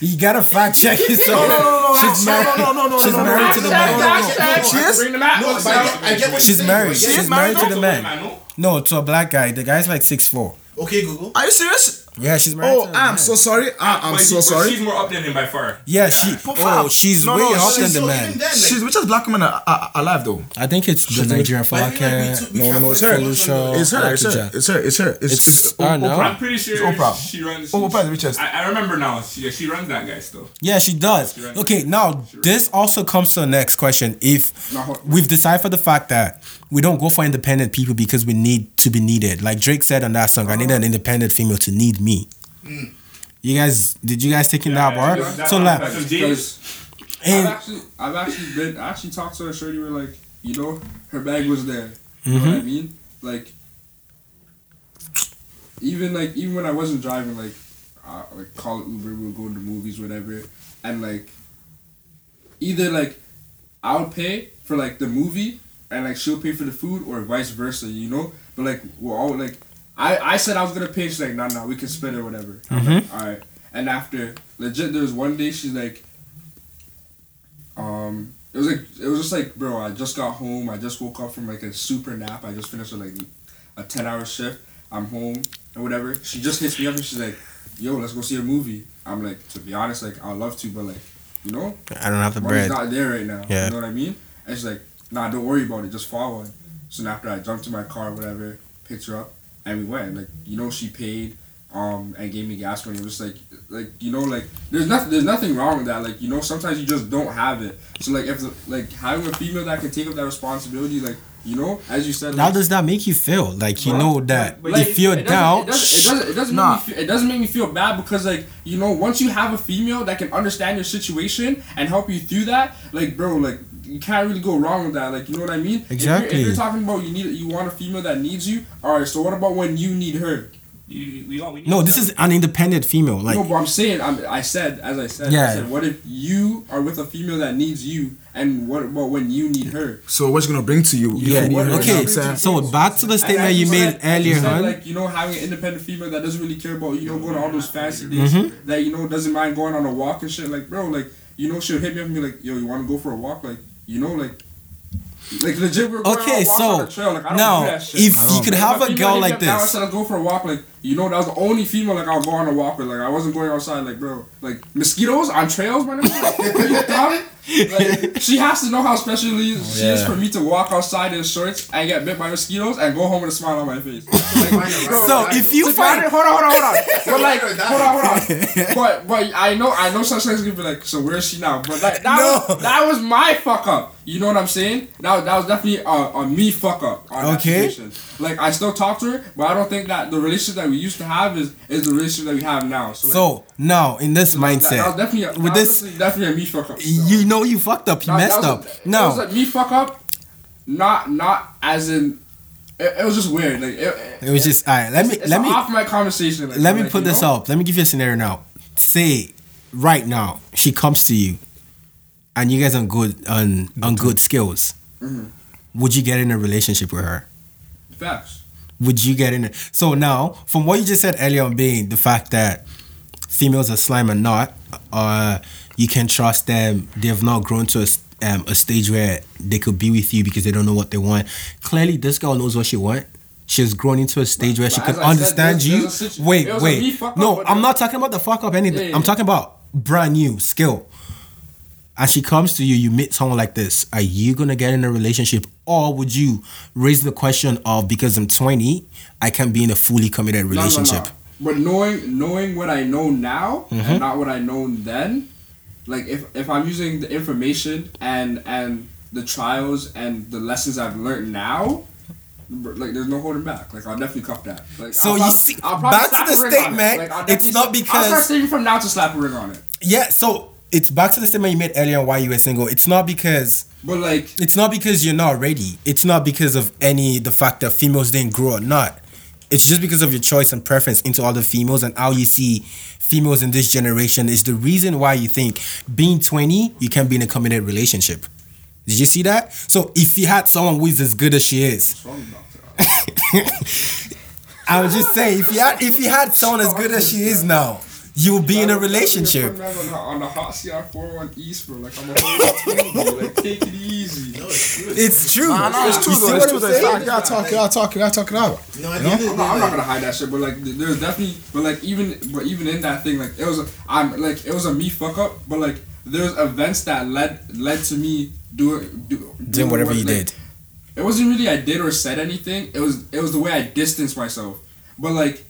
Yeah. You gotta fact check yourself. No, no, no, no, She's no, married. no, no, no, no, She's no, no, married no, to the no, man. no, no, no. She is. Bring the mat. No, but I get, I get what She's you're saying, married. but She's She's married married to the Man, man. no? No, to a black guy. The guy's like six four. Okay, Google. Are you serious? Yeah, she's married. Oh, to I'm man. so sorry. I, I'm But so but sorry. She's more up than him by far. Yeah, she. But Oh, she's no, way no, up she's than so the even man. then, She's the richest black woman a- a- alive, though. I think it's the Nigerian But I Falcon, like we too- we Norman can't- It's her. It's her. It's her. It's her. It's her. It's, It's- it's, I don't know. Oprah. I'm pretty sure It's Oprah. she runs. Oh, Oprah is the richest. I, I remember now. She, she runs that guy still. Yeah, she does. right. Okay, now this also comes to the next question. If No, hold- we've deciphered the fact that we don't go for independent people because we need to be needed, like Drake said on that song, I need an independent female to need me. You guys, did you guys take in that bar? that's- so that's- like, that's James. Because I've actually, I've actually been, I actually talked to her shorty where like, you know, her bag was there. You know what I mean? Like, even like, even when I wasn't driving, like, uh, like call it Uber, we'll go to movies, whatever, and like, either like, I'll pay for like the movie, and like she'll pay for the food, or vice versa, you know. But like, we're all like, I I said I was gonna pay. She's like, nah, nah, we can split or whatever. I'm like, all right. And after legit, there was one day she's like, um, it was like it was just like, bro, I just got home. I just woke up from like a super nap. I just finished like a ten hour shift. I'm home and whatever. She just hits me up and she's like, yo, let's go see a movie. I'm like, to be honest, like I'd love to, but like, you know, I don't have the money's bread. not there right now. Yeah. You know what I mean? And she's like, nah, don't worry about it. Just follow one. So after I jumped in my car, whatever, picked her up, and we went. Like, you know, she paid, um, and gave me gas money. It was like, like you know, like there's nothing, there's nothing wrong with that. Like, you know, sometimes you just don't have it. So like, if the, like having a female that can take up that responsibility, like, you know, as you said, How like, does that make you feel? Like you Bro, know that like, if you're it doesn't- down, it doesn't, it doesn't, it doesn't Nah. make me feel, it doesn't make me feel bad because like you know once you have a female that can understand your situation and help you through that, like bro, like you can't really go wrong with that. Like you know what I mean? If you're- If you're, talking about you need you want a female that needs you, all right. So what about when you need her? You, we all, we no, this is an independent female. Like no, but I'm saying I'm, I said as I said, Yeah. I said, what if you are with a female that needs you, and what about when you need her? So what's gonna bring to you? yeah, You need her, okay. you know what I'm saying? So back to the statement as you made said- earlier, you said. Like you know, having an independent female that doesn't really care about you know going to all those fancy Mm-hmm. that you know doesn't mind going on a walk and shit. Like bro, like you know she'll hit me up and be like, yo, you want to go for a walk? Like you know, like. Like legit, we're going Okay, on walks on so the trail. Like, I don't now do that shit. if oh, I you don't. could If have a girl like up now and this, said, let's go for a walk. Like you know, that was the only female like I'll go on a walk with. Like I wasn't going outside. Like bro, like mosquitoes on trails, man. Like, are you dumb? Like, she has to know how special it is- she is for me to walk outside in shorts and get bit by mosquitoes and go home with a smile on my face. Like, so if you Just find find it. Hold on, hold on, hold on. But like, That- hold on, hold on. But but I know I know such things gonna be like, so where is she now? But like, that No. was that was my fuck up. You know what I'm saying? That was, that was definitely a, a me fuck up. On that Okay. situation. Like I still talk to her, but I don't think that the relationship that we used to have is is the relationship that we have now. So, like, So now in this that, that mindset, definitely a, with that this, definitely, definitely a me fuck up. you know you fucked up. You That- messed that up. No. it was like me fuck up, not not as in. It, it was just weird. Like it, It was just alright. Let me let me off my conversation. Like, let me like, put this know? up. Let me give you a scenario now. Say right now she comes to you, and you guys on good on on good skills. Mm-hmm. Would you get in a relationship with her? Facts. Would you get in it? So now, from what you just said earlier on, being the fact that females are slime or not, uh, you can trust them. They've not grown to a, um, a stage where they could be with you because they don't know what they want. Clearly, this girl knows what she wants. She's grown into a stage where she but can as I said, understand there's- you. there's situ- wait, it was a me wait. No, I'm not talking about the fuck up anything. Yeah, yeah, I'm talking about brand new skill. And she comes to you, you meet someone like this. Are you gonna get in a relationship, or would you raise the question of because I'm 20, I can't be in a fully committed No, no, no. relationship? But knowing knowing what I know now Mm-hmm. and not what I know then, like if if I'm using the information and and the trials and the lessons I've learned now. Like there's no holding back. Like I'll definitely cup that. Like So I'll you prob- see- I'll probably back to the a ring it. statement, Like, it's not because I'll start saving from now to slap a ring on it. Yeah, so it's back to the statement you made earlier on why you were single. It's not because But like it's not because you're not ready. It's not because of any the fact that females didn't grow or not. It's just because of your choice and preference into other females and how you see females in this generation is the reason why you think being 20 you can't be in a committed relationship. Did you see that? So if you had someone who is as good as she is, what's wrong with that? I was just saying, if you had if you had someone as good as she is now, you would be in a relationship. On the, on the hot CR 41 East, bro. Like I'm a whole team, bro. Like take it easy. No, it's true. It's true. Nah, nah, it's You true see though. what I'm though. It's saying? fact. You gotta talk. You gotta talk. You gotta talk it out. No, at You the I'm the not, I'm not gonna hide that shit, but like there's definitely, but like even, but even in that thing, like it was, a, I'm like it was a me fuck up, but like there's events that led led to me doing do, Doing whatever what- you like, did. It wasn't really I did or said anything. It was it was the way I distanced myself, but like.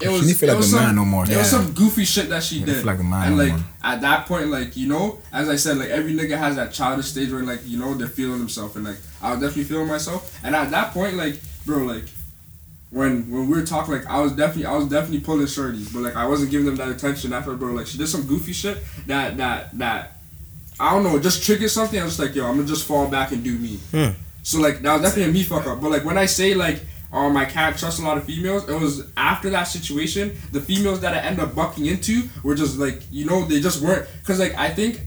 It She was, didn't feel it like was the some, man no more. It Yeah. was some goofy shit that she didn't did. like the man and no like more. at that point, like you know, as I said, like every nigga has that childish stage where like you know they're feeling themselves, and like I was definitely feeling myself. And at that point, like bro, like when when we were talking, like I was definitely I was definitely pulling shorties, but like I wasn't giving them that attention after, bro. Like she did some goofy shit that that that I don't know, it just triggered something. I was like, yo, I'm gonna just fall back and do me. Hmm. So like that was definitely a me fuck up. But like when I say like um I can't trust a lot of females, it was after that situation, the females that I ended up bucking into were just like you know they just weren't. Because like I think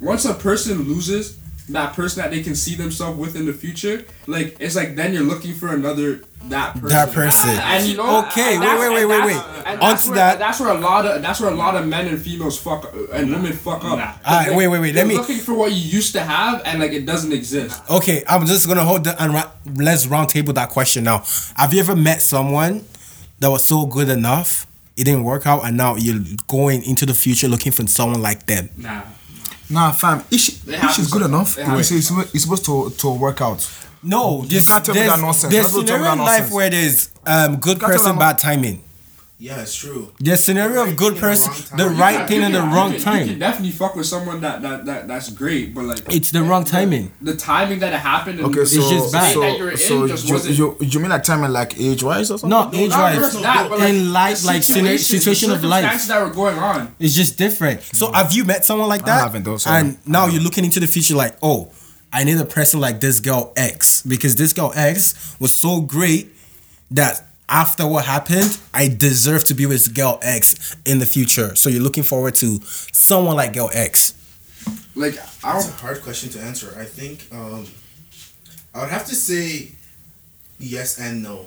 once a person loses that person that they can see themselves with in the future, like it's like then you're looking for another that person. That person. And you know, Okay, wait, wait, wait, wait, wait. and Onto where- that- That's where a lot of that's where a lot of men and females fuck uh, and women fuck up. Nah. Alright, wait, wait, wait, let You're me- looking for what you used to have and like it doesn't exist. Okay, I'm just gonna hold the and ra- let's roundtable that question now. Have you ever met someone that was so good enough, it didn't work out, and now you're going into the future looking for someone like them? Nah. Nah, fam. If, she, They if she's to- good enough, they you say it's, supposed- it's supposed to to work out. No, there's, can't tell me there's, that nonsense. there's That's what tell scenario in life where there's um good person, bad timing. Yeah, it's true. There's scenario of good person, the the right time. thing in the wrong you can, You can time. definitely fuck with someone that, that, that that's great, but like It's the wrong timing. the timing that it happened. And Okay, the so just bad. that you're so, so in just you, you, you mean like timing like age wise or something? No, age wise. just that, but, like, in life, like situation- situation of life. circumstances that were going on. It's just different. So mm. have you met someone like that? I haven't though, sorry. And now you're looking into the future like, oh, I need a person like this girl X because this girl X was so great that after what happened, I deserve to be with girl X in the future. So you're looking forward to someone like girl X. Like I That's a hard question to answer. I think um, I would have to say yes and no.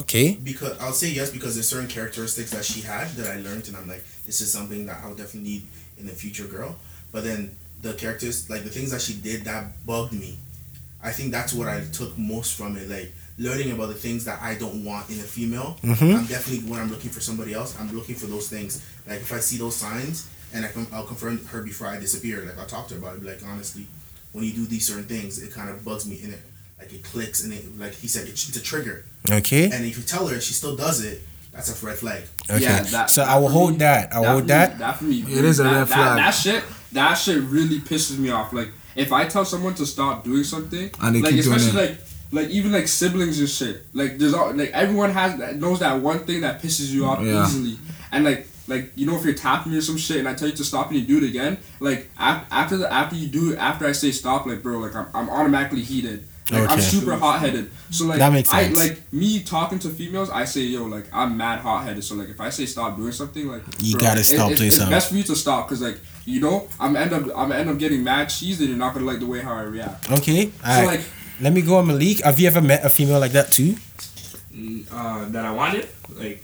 Okay. Because I'll say yes because there's certain characteristics that she had that I learned and I'm like, this is something that I'll definitely need in the future girl. But then the characters like the things that she did that bugged me. I think that's what I took most from it. Like learning about the things that I don't want in a female. Mm-hmm. I'm definitely when I'm looking for somebody else, I'm looking for those things. Like if I see those signs and I can, I'll confront her before I disappear. Like I'll talk to her about it. Be like honestly, when you do these certain things, it kind of bugs me in it. Like it clicks and it like he said, it's, it's a trigger. Okay. And if you tell her she still does it, that's a red flag. Okay. Yeah, that, so that I will hold me- that. I will hold that. Me, that for me. It is a red that- flag. That, shit. That shit really pisses me off. Like if I tell someone to stop doing something, And they like keep doing especially it. like like even like siblings and shit. Like there's all like everyone has knows that one thing that pisses you off Yeah. easily, and like like you know if you're tapping me or some shit and I tell you to stop and you do it again, like af- after the after you do it after I say stop, like bro, like I'm, I'm automatically heated. Like I'm super hot headed. So like That makes I like me talking to females. I say yo like I'm mad hot headed. So like if I say stop doing something, like You gotta stop it's, doing it's something. best for you to stop because like you know I'm end up I'm end up getting mad cheese and you're not gonna like the way how I react. Okay. All right. like- Let me go on Malik. Have you ever met a female like that too? Mm, Uh, that I wanted, like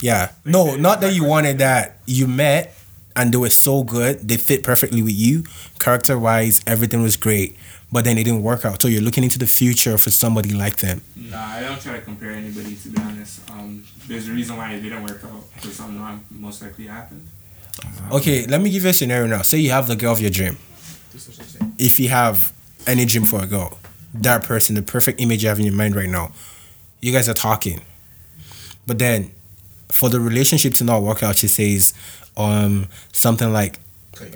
Yeah. No, not that you wanted that. You met and they were so good. They fit perfectly with you. Character wise, everything was great. But then it didn't work out. So you're looking into the future for somebody like them. Nah, I don't try to compare anybody to be honest. Um, there's a reason why it didn't work out because something wrong most likely happened. Okay, let me give you a scenario now. Say you have the girl of your dream. If you have any dream for a girl, that person, the perfect image you have in your mind right now, you guys are talking. But then for the relationship to not work out, she says um something like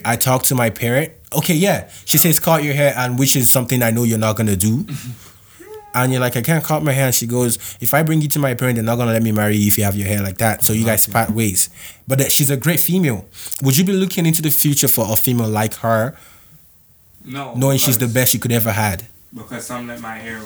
I talked to my parent. Okay, yeah. She says cut your hair and which is something I know you're not gonna do. And you're like, I can't cut my hair. And she goes, if I bring you to my parent, they're not gonna let me marry you if you have your hair like that. So you guys part ways. But that she's a great female. Would you be looking into the future for a female like her, No, knowing she's the best you could ever had? Because some of my hair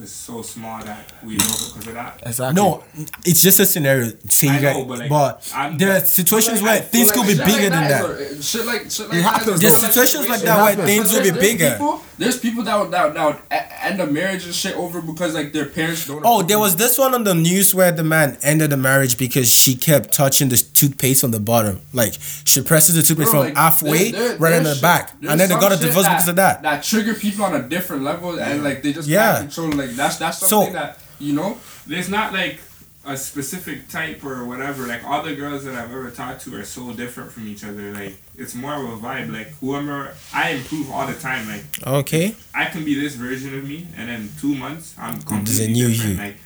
is so small that we know because of that. Exactly. No, it's just a scenario. Say you I guys, know, but, but, like, I'm- there are situations So, where things so, could be bigger than that. is- uh, Shit like shit like It happens, is- There's situations like that where things will be There's- there's bigger. People, there's people that would, that, that would end a marriage and shit over because like their parents don't. Oh, there was this one on the news where the man ended the marriage because she kept touching the toothpaste on the bottom. Like she presses the toothpaste Bro, from like, halfway there- there- right in the back, and then they got a divorce because of that. That trigger people on a different level, and like they just Yeah. can't control. Like that's that's So- something that you know. There's not like a specific type or whatever. Like all the girls that I've ever talked to are so different from each other. Like it's more of a vibe. Like whoever I improve all the time. Like Okay, I can be this version of me, and in two months I'm completely new different. you. Like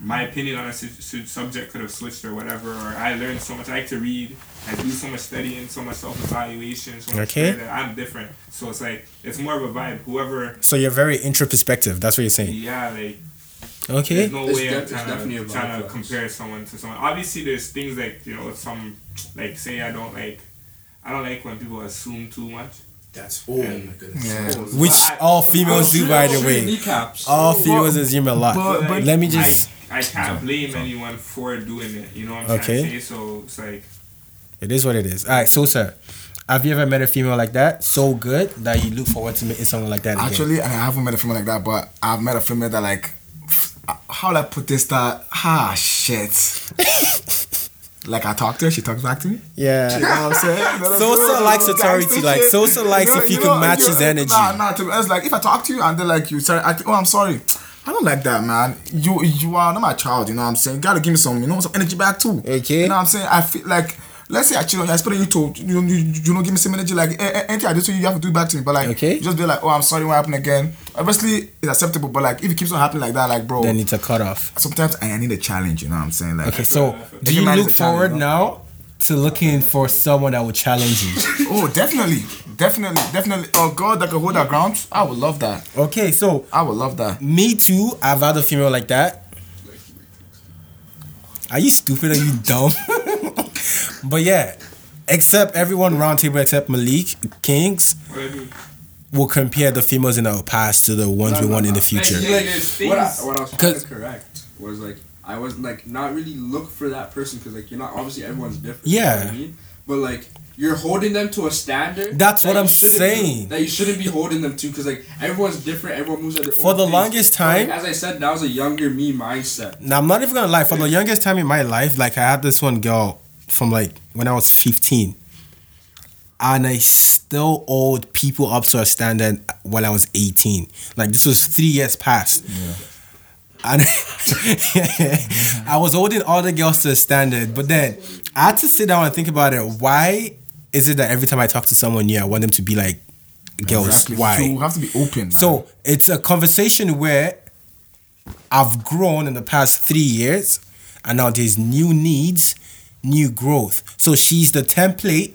my opinion on a su- su- subject could have switched or whatever. Or I learned so much. I like to read. I do so much studying, so much self evaluation. So much Okay. that I'm different. So it's like it's more of a vibe. Whoever, so you're very introspective. That's what you're saying. yeah, like Okay, there's no It's way def- I'm trying to, trying to for compare someone to someone. Obviously, there's things like you know some like say I don't like. I don't like when people assume too much. That's oh my goodness. Yeah. Oh, which I- all females do, by the way. kneecaps. All females assume a lot. but- but- Let me just. I, I can't blame anyone for doing it. You know what I'm Okay. trying to say? So it's like It is what it is. All right, so sir, have you ever met a female like that so good that you look forward to meeting someone like that again? Actually, I haven't met a female like that, but I've met a female that like, how do I put this? That ah shit. like I talk to her, she talks back to me. yeah. You know what I'm saying? Sosa those- likes authority, like. Sosa likes if you can match his energy. Nah, nah. To be honest, like if I talk to you and then like you start acting, oh, I'm sorry. I don't like that, man. You you are not my child. You know what I'm saying? You gotta give me some, you know, some energy back too. Okay. You know what I'm saying? I feel like. Let's say I cheat on you, I expect you to, you, you, you know, give me some energy. Like, eh, eh, anything I do to you, you have to do it back to me. But like, Okay. you just be like, oh, I'm sorry, what happened again? Obviously, it's acceptable. But like, if it keeps on happening like that, like, bro, Then it's a cutoff. sometimes I, I need a challenge. You know what I'm saying? Like, Okay, so do you look a challenge, forward you know? now to looking for someone that will challenge you? oh, definitely, definitely, definitely. Oh, God, that can hold our ground. I would love that. Okay, so I would love that. me too. I've had a female like that. Are you stupid? Are you dumb? but yeah, except everyone round table except Malik Kings will compare the females in our past to the ones we No, no, want in the future. Like, like what I, what I was trying to correct was like I was like not really look for that person because like you're not obviously everyone's different. Yeah. You know what I mean? But like you're holding them to a standard. That's that what I'm saying. Be, that you shouldn't be holding them to because like everyone's different. Everyone moves at their For own the pace. longest But, like, time- as I said, that was a younger me mindset. Now I'm not even gonna lie. For the youngest time in my life, like I had this one girl from like when I was 15, and I still owed people up to a standard while I was 18. Like this was three years past. And I was holding all the girls to a standard, but then I had to sit down and think about it. Why is it that every time I talk to someone new, I want them to be like girls? Exactly. Why? You have to be open. Man. So it's a conversation where I've grown in the past three years, and now there's new needs, new growth. So she's the template,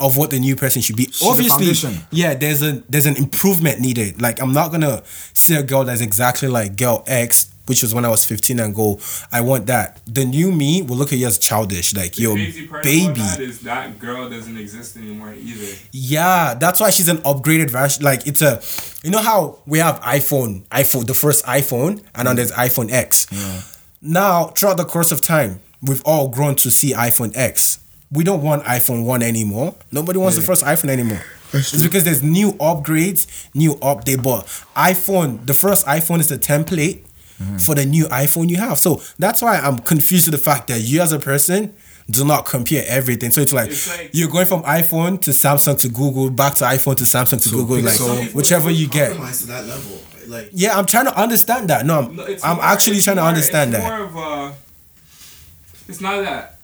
of what the new person should be. the Obviously, foundation. yeah, there's a there's an improvement needed. Like I'm not gonna see a girl that's exactly like girl X, which was when I was 15 and go, I want that. The new me will look at you as childish, like The yo, crazy part baby. that is that girl doesn't exist anymore either. Yeah, that's why she's an upgraded version. Like it's a, you know how we have iPhone, iPhone, the first iPhone, and then mm. there's iPhone X. Now, throughout the course of time, we've all grown to see iPhone X. We don't want iPhone One anymore. Nobody wants the first iPhone anymore. It's because there's new upgrades, new update. But iPhone, the first iPhone is the template mm-hmm. for the new iPhone you have. So that's why I'm confused to the fact that you as a person do not compare everything. So it's like, It's like- you're going from iPhone to Samsung to Google, back to iPhone to Samsung to Google, like Pixel. whichever you get. To that level, like Yeah, I'm trying to understand that. No, I'm, No, I'm more- actually it's trying to more- understand it's that. More of a, it's not that.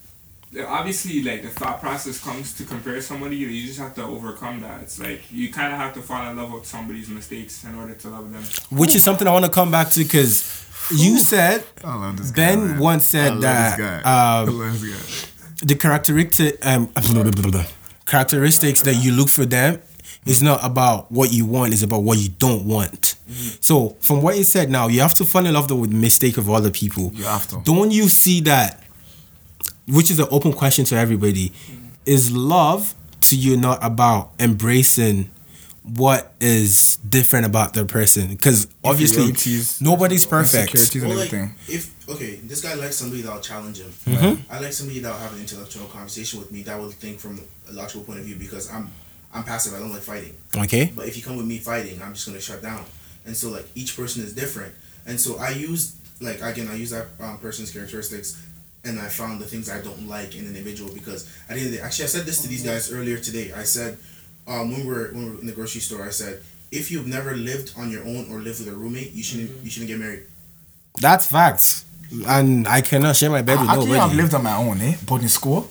Obviously, like the thought process comes to compare somebody, you just have to overcome that. It's like you kind of have to fall in love with somebody's mistakes in order to love them. Which is something I want to come back to because you said I love this Ben guy, once said I love that, this guy. I um, love this guy. the characteristic um characteristics that you look for them is not about what you want, it's about what you don't want. So from what you said now, you have to fall in love with the mistake of other people. You have to. Don't you see that? Which is an open question to everybody. Is love to you not about embracing what is different about the person? Because obviously nobody's perfect. Insecurities and well, like if okay, this guy likes somebody that'll challenge him. Mm-hmm. I like somebody that'll have an intellectual conversation with me that will think from a logical point of view because I'm I'm passive. I don't like fighting. Okay. But if you come with me fighting, I'm just gonna shut down. And so like each person is different. And so I use like again I use that um, person's characteristics, and I found the things I don't like in an individual because I didn't actually I said this to these guys earlier today. I said um, when we were when we were in the grocery store, I said if you've never lived on your own or lived with a roommate, you shouldn't you shouldn't get married. That's facts. And I cannot share my bed with Actually, I've lived on my own, eh? Boarding school.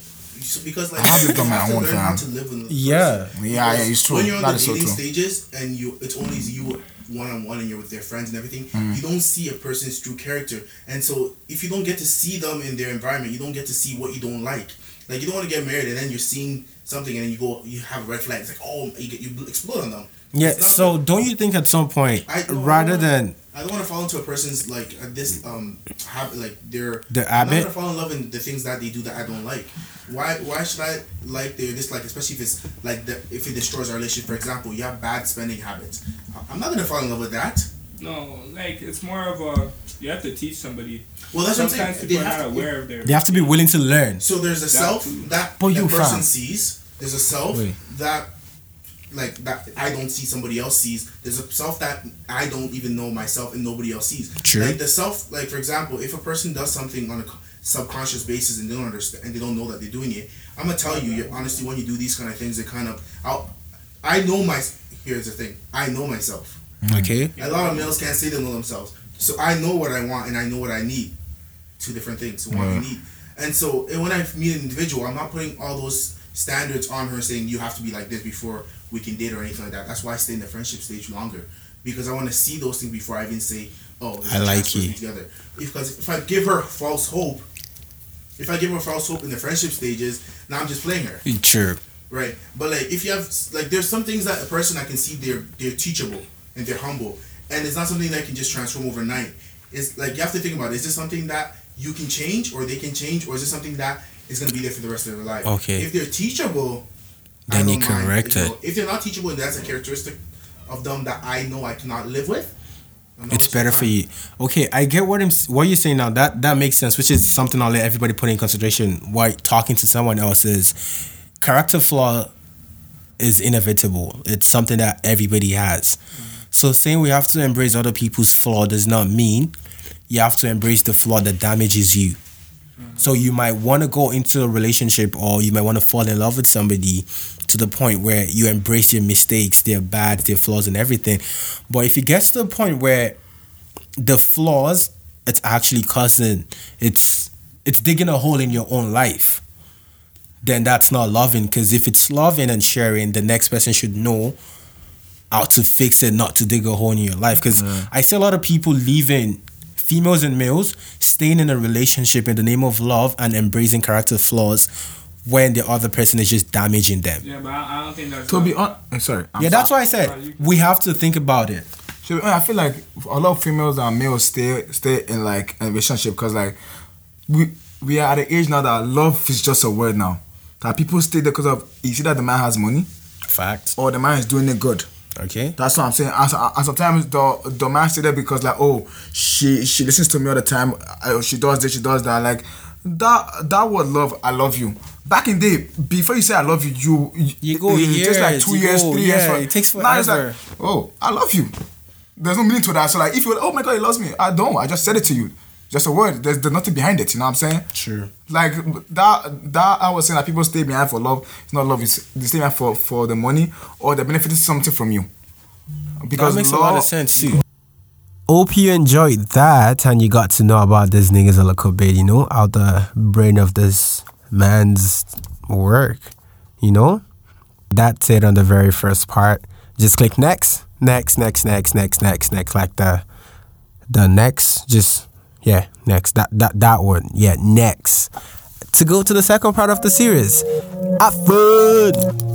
So- because like I have lived you on my own, fam. to live with another Yeah. person. Yeah, yeah, it's true. When you're on That the is so dating stages and you, it's only you one on one and you're with their friends and everything. Mm. You don't see a person's true character, and so if you don't get to see them in their environment, you don't get to see what you don't like. Like you don't want to get married and then you're seeing something and then you go, you have a red flag. It's like oh, you get you explode on them. Yeah, so don't you think at some point, I- rather than I don't want to fall into a person's like uh, this um habit like their The habit. I'm not habit? gonna fall in love in the things that they do that I don't like. Why why should I like their dislike, especially if it's like the, if it destroys our relationship? For example, you have bad spending habits. I- I'm not gonna fall in love with that. No, like it's more of a you have to teach somebody. Well, that's what I'm Sometimes saying. people They are not have to- aware of their. they have to be willing to learn? So there's a self that But that you person fam. sees. There's a self Wait. that like that I don't see somebody else sees. There's a self that I don't even know myself and nobody else sees. True. Like the self, like for example, if a person does something on a subconscious basis and they don't understand and they don't know that they're doing it, I'm gonna tell you, you honestly, when you do these kind of things, it kind of, I'll, I know my. Here's the thing, I know myself. Mm. Okay. A lot of males can't say they know themselves. So I know what I want and I know what I need. Two different things. What I need. And so and when I meet an individual, I'm not putting all those standards on her saying you have to be like this before we can date or anything like that. That's why I stay in the friendship stage longer. Because I want to see those things before I even say, oh, I like chance for us to you. Together. Because if I give her false hope, if I give her false hope in the friendship stages, now I'm just playing her. Mm, sure. Right. But like if you have like there's some things that a person I can see they're they're teachable and they're humble. And it's not something that can just transform overnight. It's like you have to think about it. Is this something that you can change or they can change or is this something that is gonna be there for the rest of their life? Okay. If they're teachable Then you don't mind, correct know. it. If they're not teachable and that's a characteristic of them that I know I cannot live with, It's better for you. Okay, I get what I'm what you're saying now. That that makes sense, which is something I'll let everybody put in consideration Why talking to someone else is character flaw is inevitable. It's something that everybody has. Mm. So saying we have to embrace other people's flaw does not mean you have to embrace the flaw that damages you. Mm. So you might want to go into a relationship or you might want to fall in love with somebody to the point where you embrace your mistakes, their bad, their flaws and everything. But if it gets to the point where the flaws it's actually causing it's it's digging a hole in your own life. Then that's not loving because if it's loving and sharing the next person should know how to fix it not to dig a hole in your life. Because mm. i see a lot of people leaving females and males staying in a relationship in the name of love and embracing character flaws when the other person is just damaging them. Yeah, but I, I don't think that's. To be honest, I'm sorry. I'm Yeah, that's why I said we have to think about it. So I feel like a lot of females and males stay stay in like a relationship because like we we are at the age now that love is just a word now. That people stay there because of you see that the man has money Facts. or the man is doing it good. Okay. That's what I'm saying. And, and sometimes the the man stay there because like oh she she listens to me all the time. uh, She does this, she does that. Like that that word love. I love you. Back in the day, before you say I love you, you You go it, it takes like two years, go- three yeah, years. it takes Now it's like oh I love you. There's no meaning to that. So like if you're like, oh my god he loves me, I don't. I just said it to you. Just a word. There's, there's nothing behind it. You know what I'm saying? True. Like that that I was saying that people stay behind for love. It's not love. It's they stay behind for for the money or they're benefiting something from you. That makes a lot of sense too. Hope you enjoyed that and you got to know about this niggas a little bit, you know, how the brain of this man's work, you know? That's it on the very first part. Just click next, next, next, next, next, next, next, like the the next, just yeah, next. That that that one. Yeah, next. To go to the second part of the series. Have fun!